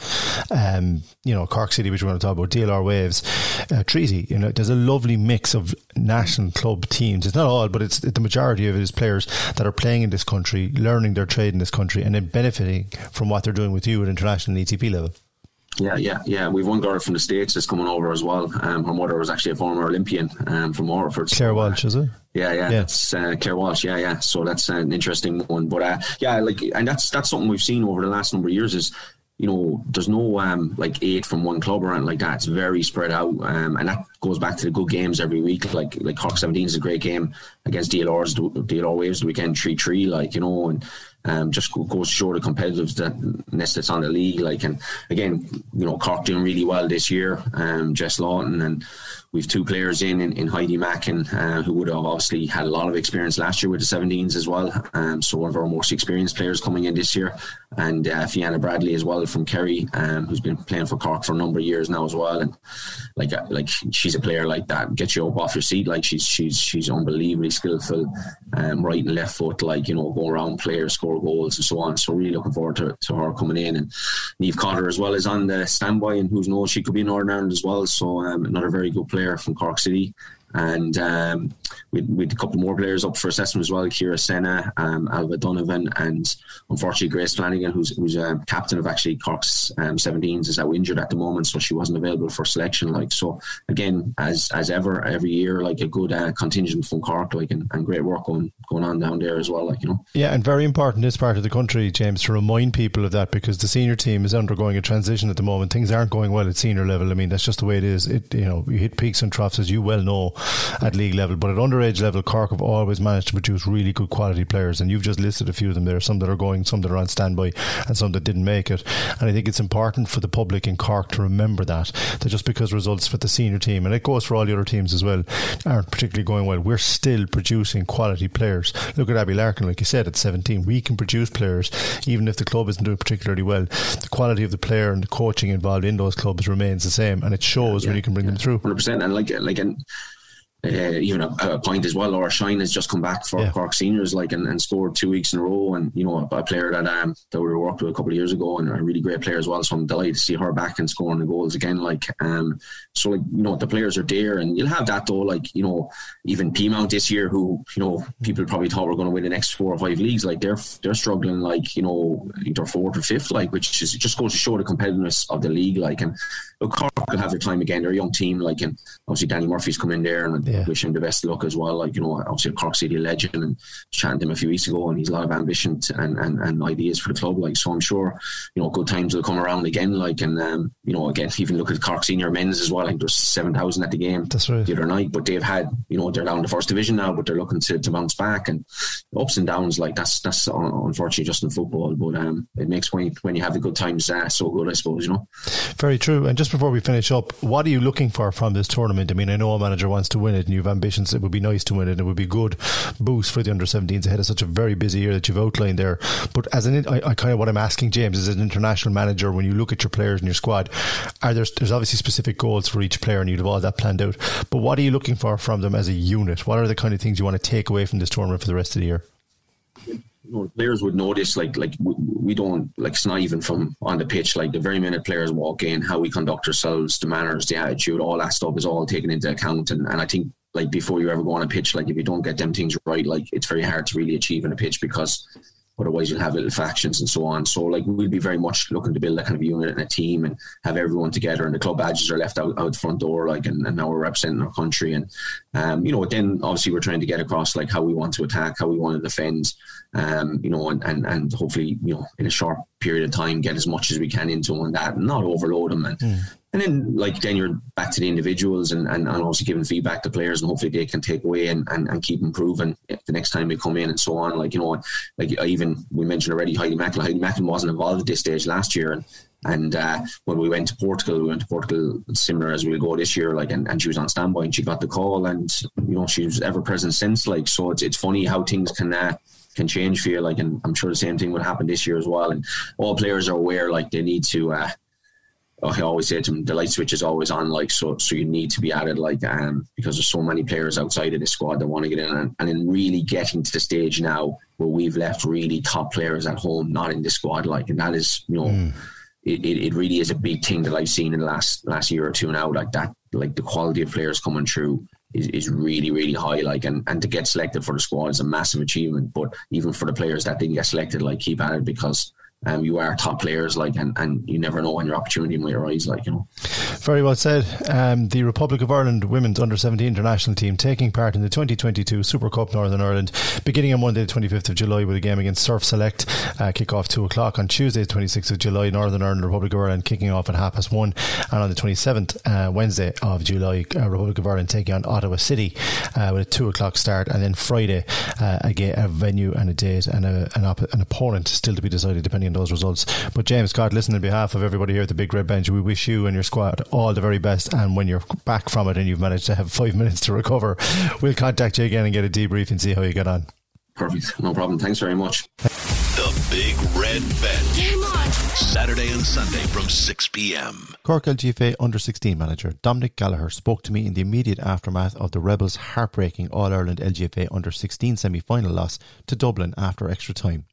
B: um, you know, Cork City, which we're going to talk about, DLR Waves, uh, Treaty. You know, there's a lovely mix of national club teams. It's not all, but it's the majority of it is players that are playing in this country, learning their trade in this country and then benefiting from what they're doing with you at international ETP level.
I: Yeah, yeah, yeah. We've one girl from the States that's coming over as well. Um, her mother was actually a former Olympian um, from Waterford.
B: Claire Walsh, is it?
I: Yeah, yeah, yeah. that's uh, Claire Walsh. Yeah, yeah. So that's an interesting one. But uh, yeah, like, and that's that's something we've seen over the last number of years is you know, there's no um, like eight from one club or anything like that. It's very spread out, um, and that goes back to the good games every week. Like like Cork 17 is a great game against DLR's DLR Waves the weekend three three. Like you know, and um, just goes to show the competitiveness that's on the league. Like and again, you know, Cork doing really well this year. Um, Jess Lawton and we've two players in in, in Heidi Mackin uh, who would have obviously had a lot of experience last year with the 17s as well. Um, so one of our most experienced players coming in this year, and uh, Fianna Bradley as well from Kerry, um, who's been playing for Cork for a number of years now as well. And like uh, like she's a player like that, gets you up off your seat. Like she's she's she's unbelievably skillful, um, right and left foot, like you know, go around players, score goals and so on. So really looking forward to, to her coming in. And Niamh Cotter as well is on the standby, and who's knows she could be in Northern Ireland as well. So um, another very good player from Cork City and um, we had a couple more players up for assessment as well. Kira Senna, um, Alva Donovan, and unfortunately Grace Flanagan, who's who's captain of actually Cork's um, 17s, is out injured at the moment, so she wasn't available for selection. Like so, again, as as ever, every year, like a good uh, contingent from Cork, like and, and great work going going on down there as well. Like you know,
B: yeah, and very important this part of the country, James, to remind people of that because the senior team is undergoing a transition at the moment. Things aren't going well at senior level. I mean, that's just the way it is. It you know you hit peaks and troughs as you well know at league level, but at underage level, Cork have always managed to produce really good quality players, and you've just listed a few of them there. Some that are going, some that are on standby, and some that didn't make it. And I think it's important for the public in Cork to remember that that just because results for the senior team, and it goes for all the other teams as well, aren't particularly going well, we're still producing quality players. Look at Abbie Larkin, like you said, at 17, we can produce players even if the club isn't doing particularly well. The quality of the player and the coaching involved in those clubs remains the same, and it shows yeah, when you can bring
I: yeah,
B: them through.
I: 100%. And like, like, and uh, even a, a, point as well. Laura Shine has just come back for yeah. Cork seniors, like and, and, scored two weeks in a row. And you know, a, a player that um that we worked with a couple of years ago, and a really great player as well. So I'm delighted to see her back and scoring the goals again. Like um, so like you know the players are there, and you'll have that though. Like you know, even Peamount this year, who you know people probably thought were going to win the next four or five leagues, like they're they're struggling, like you know either fourth or fifth, like which is just goes to show the competitiveness of the league. Like and look, Cork will have their time again. They're a young team, like and obviously Danny Murphy's come in there, and yeah. wish him the best luck as well. Like you know, obviously a Cork City legend, and chatting to him a few weeks ago, and he's a lot of ambition to, and, and and ideas for the club. Like so, I'm sure you know good times will come around again. Like and um, you know again, even look at Cork Senior men's as well. I think there's seven thousand at the game
B: That's right.
I: the other night, but they've had you know they're down in the first division now, but they're looking to, to bounce back and ups and downs. Like that's that's unfortunately just in football, but um, it makes when you, when you have the good times uh, so good, I suppose. You know.
B: Very true. And just before we finish up, what are you looking for from this tournament? I mean, I know a manager wants to win it, and you have ambitions. It would be nice to win it. It would be good boost for the under 17s ahead of such a very busy year that you've outlined there. But as an, I, I kind of what I'm asking James as an international manager, when you look at your players and your squad, are there there's obviously specific goals for each player, and you'd have all that planned out. But what are you looking for from them as a unit? What are the kind of things you want to take away from this tournament for the rest of the year?
I: You know, players would notice like like we, we, don't like it's not even from on the pitch. Like the very minute players walk in how we conduct ourselves the manners the attitude all that stuff is all taken into account. And, and I think like before you ever go on a pitch like if you don't get them things right like it's very hard to really achieve in a pitch because Otherwise, you'll have little factions and so on. So, like, we'll be very much looking to build a kind of unit and a team and have everyone together. And the club badges are left out, out front door, like, and, and now we're representing our country. And, um, you know, then obviously we're trying to get across, like, how we want to attack, how we want to defend, um, you know, and, and, and hopefully, you know, in a short period of time, get as much as we can into on that and not overload them. And, mm. And then, like, then you're back to the individuals and, and, and also giving feedback to players, and hopefully they can take away and, and, and keep improving the next time they come in and so on. Like, you know, like even we mentioned already, Heidi Macklin. Heidi Macklin wasn't involved at this stage last year. And, and uh, when we went to Portugal, we went to Portugal similar as we'll go this year. Like, and, and she was on standby and she got the call, and you know she was ever present since. Like, so it's it's funny how things can uh, can change for you. Like, and I'm sure the same thing would happen this year as well. And all players are aware, like they need to. Uh, I always say to them, the light switch is always on, like so. So you need to be at it, like um, because there's so many players outside of the squad that want to get in, and, and in really getting to the stage now where we've left really top players at home, not in the squad, like, and that is, you know, mm. it, it, it really is a big thing that I've seen in the last last year or two now, like that, like the quality of players coming through is, is really, really high. Like, and, and to get selected for the squad is a massive achievement. But even for the players that didn't get selected, like, keep at it because um, you are top players, like, and, and you never know when your opportunity might arise, like, you know.
B: Very well said. Um, the Republic of Ireland women's under 17 international team taking part in the 2022 Super Cup Northern Ireland, beginning on Monday, the 25th of July, with a game against Surf Select, uh, kick off 2 o'clock. On Tuesday, the 26th of July, Northern Ireland, Republic of Ireland kicking off at half past 1. And on the 27th, uh, Wednesday of July, uh, Republic of Ireland taking on Ottawa City uh, with a 2 o'clock start. And then Friday, uh, again, a venue and a date and a, an, op- an opponent still to be decided, depending in those results. But James Scott, listen on behalf of everybody here at the Big Red Bench, we wish you and your squad all the very best. And when you're back from it and you've managed to have five minutes to recover, we'll contact you again and get a debrief and see how you get on.
I: Perfect. No problem. Thanks very much.
A: The Big Red Bench. Game on. Saturday and Sunday from 6 p.m.
B: Cork LGFA under 16 manager Dominic Gallagher spoke to me in the immediate aftermath of the Rebels' heartbreaking All Ireland LGFA under 16 semi final loss to Dublin after extra time.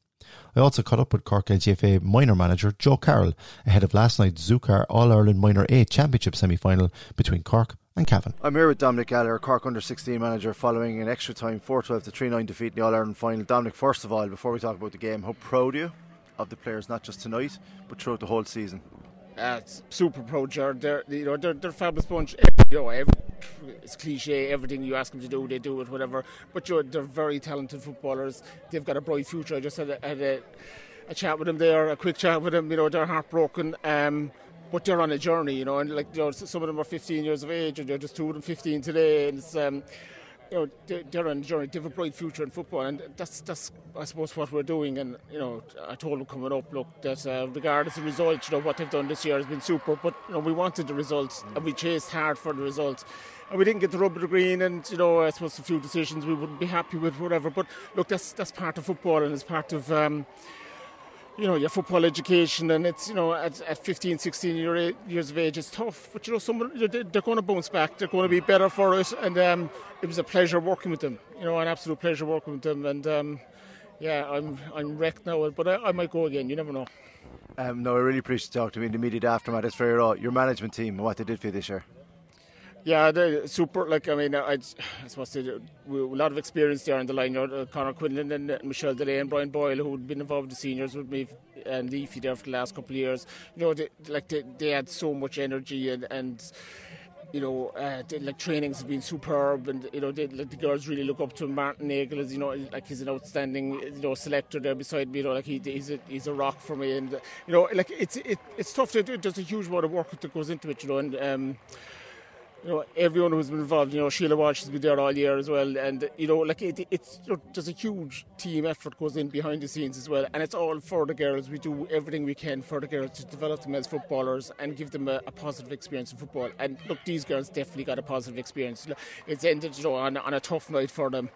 B: I also caught up with Cork LGFA minor manager Joe Carroll ahead of last night's Zukar All Ireland Minor A Championship semi final between Cork and Cavan. I'm here with Dominic Gallagher, Cork under 16 manager, following an extra time 4 12 to 3 9 defeat in the All Ireland final. Dominic, first of all, before we talk about the game, how proud are you of the players, not just tonight, but throughout the whole season?
H: Uh, super Jared. They're, you know, they're, they're fabulous bunch. You know, every, it's cliche. Everything you ask them to do, they do it, whatever. But you know, they're very talented footballers. They've got a bright future. I just had a, had a, a chat with them there, a quick chat with them. You know, they're heartbroken. Um, but they're on a journey, you know, and like you know, some of them are 15 years of age, and they're just two of them 15 today, and it's um, you know they're journey. They have a bright future in football, and that's that's I suppose what we're doing. And you know, I told them coming up, look, that uh, regardless of results, you know what they've done this year has been super, but you know we wanted the results, and we chased hard for the results. And we didn't get the rub of the green, and you know, I suppose a few decisions we wouldn't be happy with, whatever. But look, that's that's part of football, and it's part of um, you know your football education and it's you know at, at 15 16 year, years of age it's tough. But you know someone they're, they're going to bounce back. They're going to be better for it. And um, it was a pleasure working with them you know an absolute pleasure working with them. And um, yeah I'm I'm wrecked now but I, I might go again. You never know.
B: Um, no I really appreciate talking to me in the immediate aftermath. It's very raw. Your management team and what they did for you this year
H: yeah, they're super. Like I mean, I, I suppose a lot of experience there on the line. Know, Conor Quinlan and uh, Michelle Delay and Brian Boyle, who had been involved in the seniors with me and Leafy there for the last couple of years. You know, they, like they, they had so much energy and. and you know, uh, they, like trainings have been superb, and you know, they, like, the girls really look up to. Martin Nagel is, you know, like he's an outstanding, you know, selector there beside me. You know, like he, he's a he's a rock for me, and you know, like it's it, it's tough to do. There's a huge amount of work that goes into it, you know, and. Um, you know, everyone who's been involved, you know, Sheila Walsh has been there all year as well, and you know, like it, it's there's a huge team effort goes in behind the scenes as well, and it's all for the girls. We do everything we can for the girls to develop them as footballers and give them a, a positive experience in football. And look, these girls definitely got a positive experience. It's ended, you know, on, on a tough night for them,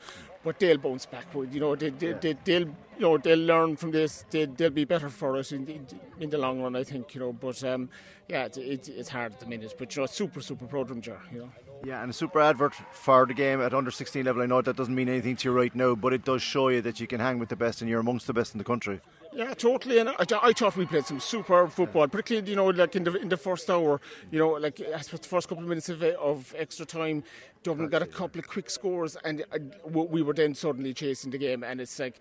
H: but they'll bounce back. You know, they, they, they, they'll you know they'll learn from this. They, they'll be better for us in the, in the long run, I think. You know, but um, yeah, it, it, it's hard at the minute. But you know, super super of them, you know.
B: Yeah, and a super advert for the game at under 16 level. I know that doesn't mean anything to you right now, but it does show you that you can hang with the best and you're amongst the best in the country.
H: Yeah, totally. And I, I thought we played some superb football, particularly you know like in the in the first hour. You know, like I suppose the first couple of minutes of, of extra time, Dublin got a couple of quick scores, and uh, we were then suddenly chasing the game. And it's like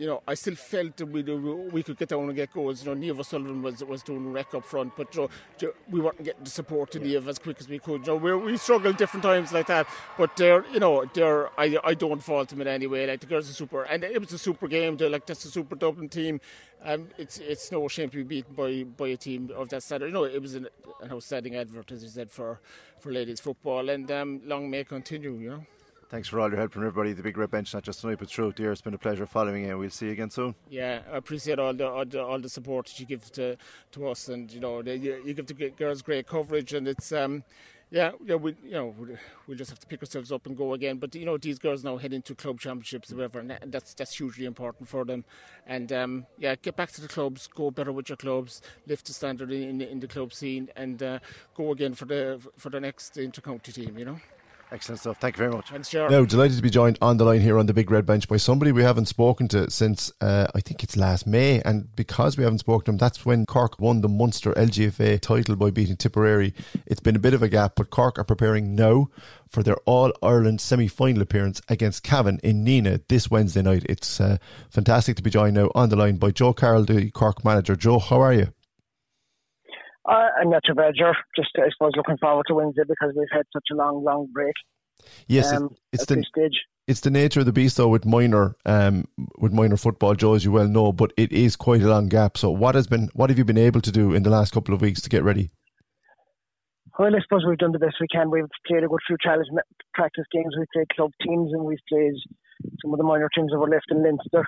H: you know, I still felt that we we could get down and get goals. You know, Niamh O'Sullivan was was doing wreck up front, but you know, we weren't getting the support to Niamh as quick as we could. You know, we we struggled different times like that, but they're you know they're I I don't fault them in any way. Like the girls are super, and it was a super game. They're like that's a super Dublin team. Um, it's it's no shame to be beaten by by a team of that standard. You know, it was an, an outstanding advert as you said for for ladies football, and um, long may continue. You know.
B: Thanks for all your help from everybody. The big red bench, not just tonight, but throughout the year. It's been a pleasure following you. and We'll see you again soon.
H: Yeah, I appreciate all the all the, all the support that you give to to us, and you know the, you, you, give the girls great coverage, and it's um. Yeah, yeah, we you know we just have to pick ourselves up and go again. But you know these girls now head into club championships, whatever, and that's that's hugely important for them. And um, yeah, get back to the clubs, go better with your clubs, lift the standard in, in, in the club scene, and uh, go again for the for the next intercounty team. You know.
B: Excellent stuff. Thank you very much.
H: Thanks, Gerard.
B: Now, delighted to be joined on the line here on the Big Red Bench by somebody we haven't spoken to since uh, I think it's last May. And because we haven't spoken to him, that's when Cork won the Munster LGFA title by beating Tipperary. It's been a bit of a gap, but Cork are preparing now for their All Ireland semi final appearance against Cavan in Nenagh this Wednesday night. It's uh, fantastic to be joined now on the line by Joe Carroll, the Cork manager. Joe, how are you?
J: Uh, I'm not a bad, Joe. Just, I suppose, looking forward to Wednesday because we've had such a long, long break.
B: Yes, um, it's, the stage. It's the nature of the beast, though, with minor, um, with minor football, Joe, as you well know. But it is quite a long gap. So, what has been, what have you been able to do in the last couple of weeks to get ready?
J: Well, I suppose we've done the best we can. We've played a good few trials practice games. We've played club teams and we've played some of the minor teams that were left in Leinster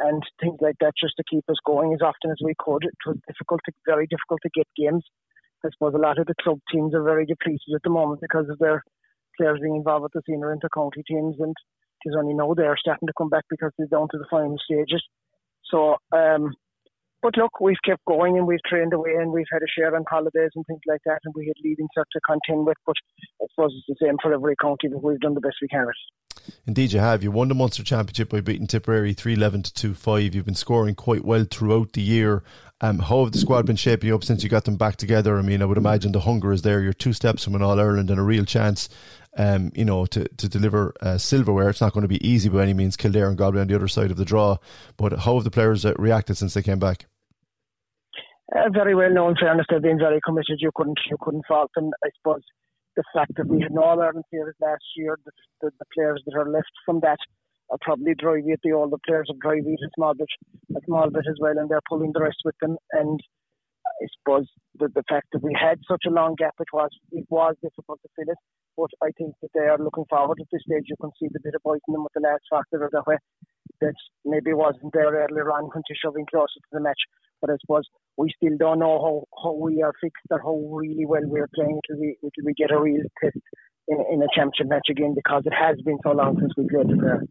J: and things like that just to keep us going as often as we could. It was difficult, to, very difficult to get games. I suppose a lot of the club teams are very depleted at the moment because of their players being involved with the senior inter-county teams and it's only now they're starting to come back because they're down to the final stages. So, um, but look, we've kept going and we've trained away and we've had a share on holidays and things like that and we had leading cert to contend with. But I suppose it's the same for every county, but we've done the best we can.
B: Indeed, you have. You won the Munster Championship by beating Tipperary 3 11 to 2 5. You've been scoring quite well throughout the year. Um, how have the squad been shaping up since you got them back together? I mean, I would imagine the hunger is there. You're two steps from an All Ireland and a real chance, um, you know, to, to deliver uh, silverware. It's not going to be easy by any means. Kildare and Galway on the other side of the draw. But how have the players uh, reacted since they came back?
J: Uh, very well known fairness, they've been very committed. You couldn't you couldn't fault them. I suppose the fact that we had no Ireland players last year, the, the, the, players that are left from that are probably driving. The older players of driving it a small bit, a small bit as well, and they're pulling the rest with them. And I suppose the, the fact that we had such a long gap, it was it was difficult to fill it. But I think that they are looking forward at this stage. You can see the bit of biting them with the last factor that way that maybe wasn't there earlier on when to shoving closer to the match. But I suppose we still don't know how, how we are fixed or how really well we're playing until we, until we get a real test in, in a championship match again because it has been so long since we played there.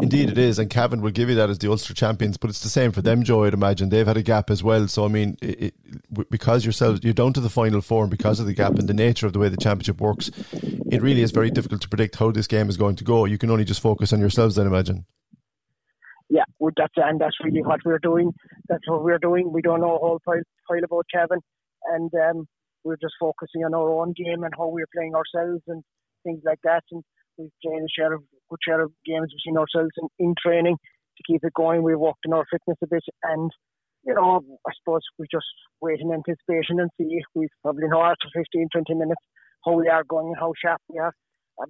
B: Indeed, it is, and Cavan will give you that as the Ulster champions. But it's the same for them, Joe. I'd imagine they've had a gap as well. So I mean, it, it, because yourselves you're down to the final four, and because of the gap and the nature of the way the championship works, it really is very difficult to predict how this game is going to go. You can only just focus on yourselves, then imagine
J: yeah, that's and that's really what we're doing. That's what we're doing. We don't know a whole pile, pile about Cavan, and um, we're just focusing on our own game and how we're playing ourselves and things like that. And we've played a share of good share of games between ourselves in, in training to keep it going. We've worked on our fitness a bit, and you know, I suppose we just wait in anticipation and see. We've probably know after 15, 20 minutes how we are going and how sharp we are.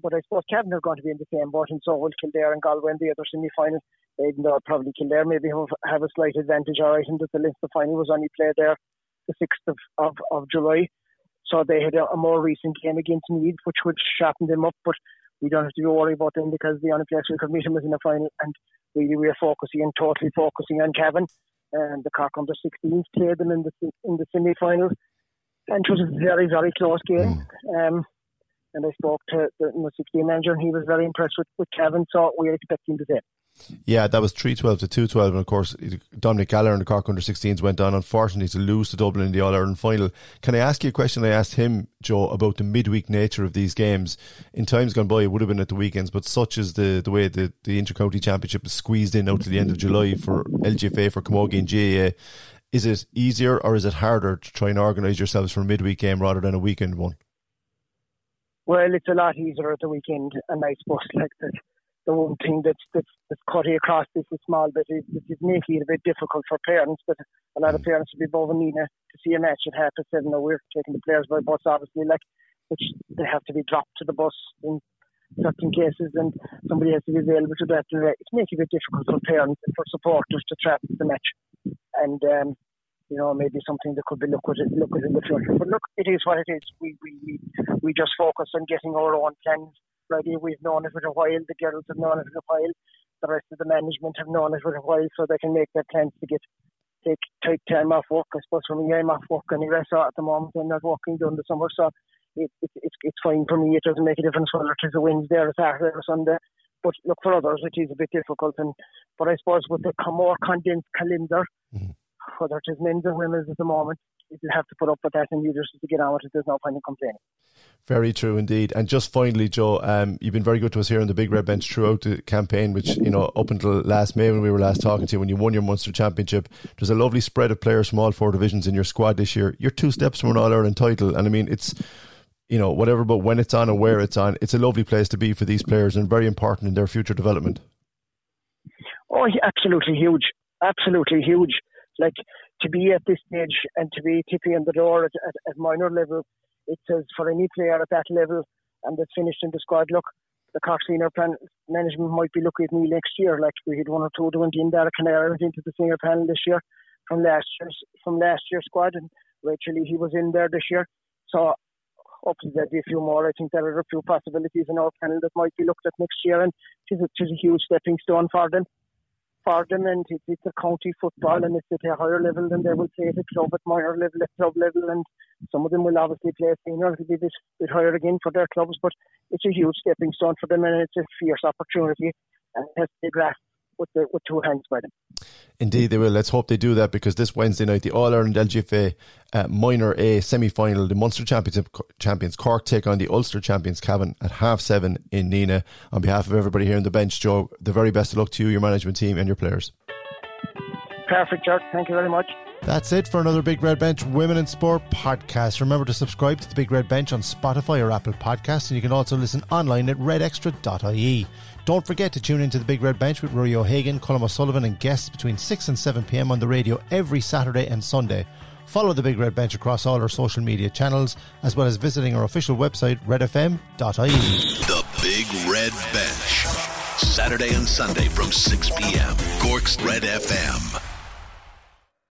J: But I suppose Cavan are going to be in the same boat, and so will Kildare and Galway in the other semi final. Even though probably Kildare maybe have, have a slight advantage, all right, in that the Leinster final was only played there the 6th of, of, of July. So they had a, a, more recent game against Meath, which would sharpen them up. But we don't have to worried about them because the only place we could meet them was in the final. And really, we are focusing and totally focusing on Cavan. And the Cork under 16s played them in the in the semi final. And it was a very, very close game. Mm. Um, and I spoke to the, the 16 manager, and he was very impressed with, with Cavan. So we are expecting the same.
B: Yeah, that was 312 to 212. And of course, Dominic Gallagher and the Cork under 16s went on, unfortunately, to lose to Dublin in the All Ireland final. Can I ask you a question I asked him, Joe, about the midweek nature of these games? In times gone by, it would have been at the weekends, but such is the, the way the, the Intercounty Championship is squeezed in out to the end of July for LGFA, for Camogie and GAA. Is it easier or is it harder to try and organise yourselves for a midweek game rather than a weekend one?
J: Well, it's a lot easier at the weekend, and I suppose like that the one thing that's that's, that's cutting across this a small bit is, is making it a bit difficult for parents. But a lot of parents would be above Nenagh to see a match at half past seven. Now we're taking the players by bus, obviously, like which they have to be dropped to the bus in certain cases, and somebody has to be available to that. It's making it a bit difficult for parents and for supporters to travel to the match. And um, you know, maybe something that could be looked at, looked at in the future. But look, it is what it is. We we we just focus on getting our own plans ready. We've known it for a while. The girls have known it for a while. The rest of the management have known it for a while, so they can make their plans to get take take time off work. I suppose for me, I'm off work anyway, so at the moment I'm not working during the summer, so it, it, it's it's fine for me. It doesn't make a difference whether it's a Wednesday or a Saturday or Sunday. But look for others, it is a bit difficult. And but I suppose with the more condensed calendar, mm-hmm. Whether it is men's or women's at the moment, you have to put up with that and you just have to get on with it. There's no point in complaining.
B: Very true indeed. And just finally, Joe, um, you've been very good to us here on the Big Red Bench throughout the campaign, which, you know, up until last May when we were last talking to you, when you won your Munster Championship, there's a lovely spread of players from all four divisions in your squad this year. You're two steps from an All Ireland title. And I mean, it's, you know, whatever, but when it's on or where it's on, it's a lovely place to be for these players and very important in their future development.
J: Oh, absolutely huge. Absolutely huge. Like, to be at this stage and to be tipping the door at, at, at minor level, it says for any player at that level and that's finished in the squad, look, the Cork senior plan management might be looking at me next year. Like we had one or two doing the Indara Canary into the senior panel this year from last year's from last year's squad, and Rachel he was in there this year. So hopefully there'll be a few more. I think there are a few possibilities in our panel that might be looked at next year, and it's a, it's a huge stepping stone for them. And it's, it's a county football, and it's at a higher level than they will play at a club at minor level, at club level, and some of them will obviously play senior, it'll be a bit, bit higher again for their clubs, but it's a huge stepping stone for them, and it's a fierce opportunity, and it has to be grasped with, the, with two hands by them.
B: Indeed, they will. Let's hope they do that because this Wednesday night, the All Ireland LGFA uh, Minor A semi final, the Munster Championship champions Cork take on the Ulster champions Cavan at half seven in Nenagh. On behalf of everybody here on the bench, Joe, the very best of luck to you, your management team, and your players.
J: Perfect, George. Thank you very much.
B: That's it for another Big Red Bench Women in Sport podcast. Remember to subscribe to the Big Red Bench on Spotify or Apple Podcasts, and you can also listen online at redextra.ie. Don't forget to tune into the Big Red Bench with Rory O'Hagan, Colm O'Sullivan, and guests between 6 and 7 pm on the radio every Saturday and Sunday. Follow the Big Red Bench across all our social media channels, as well as visiting our official website, redfm.ie.
A: The Big Red Bench. Saturday and Sunday from 6 p.m. Cork's Red FM.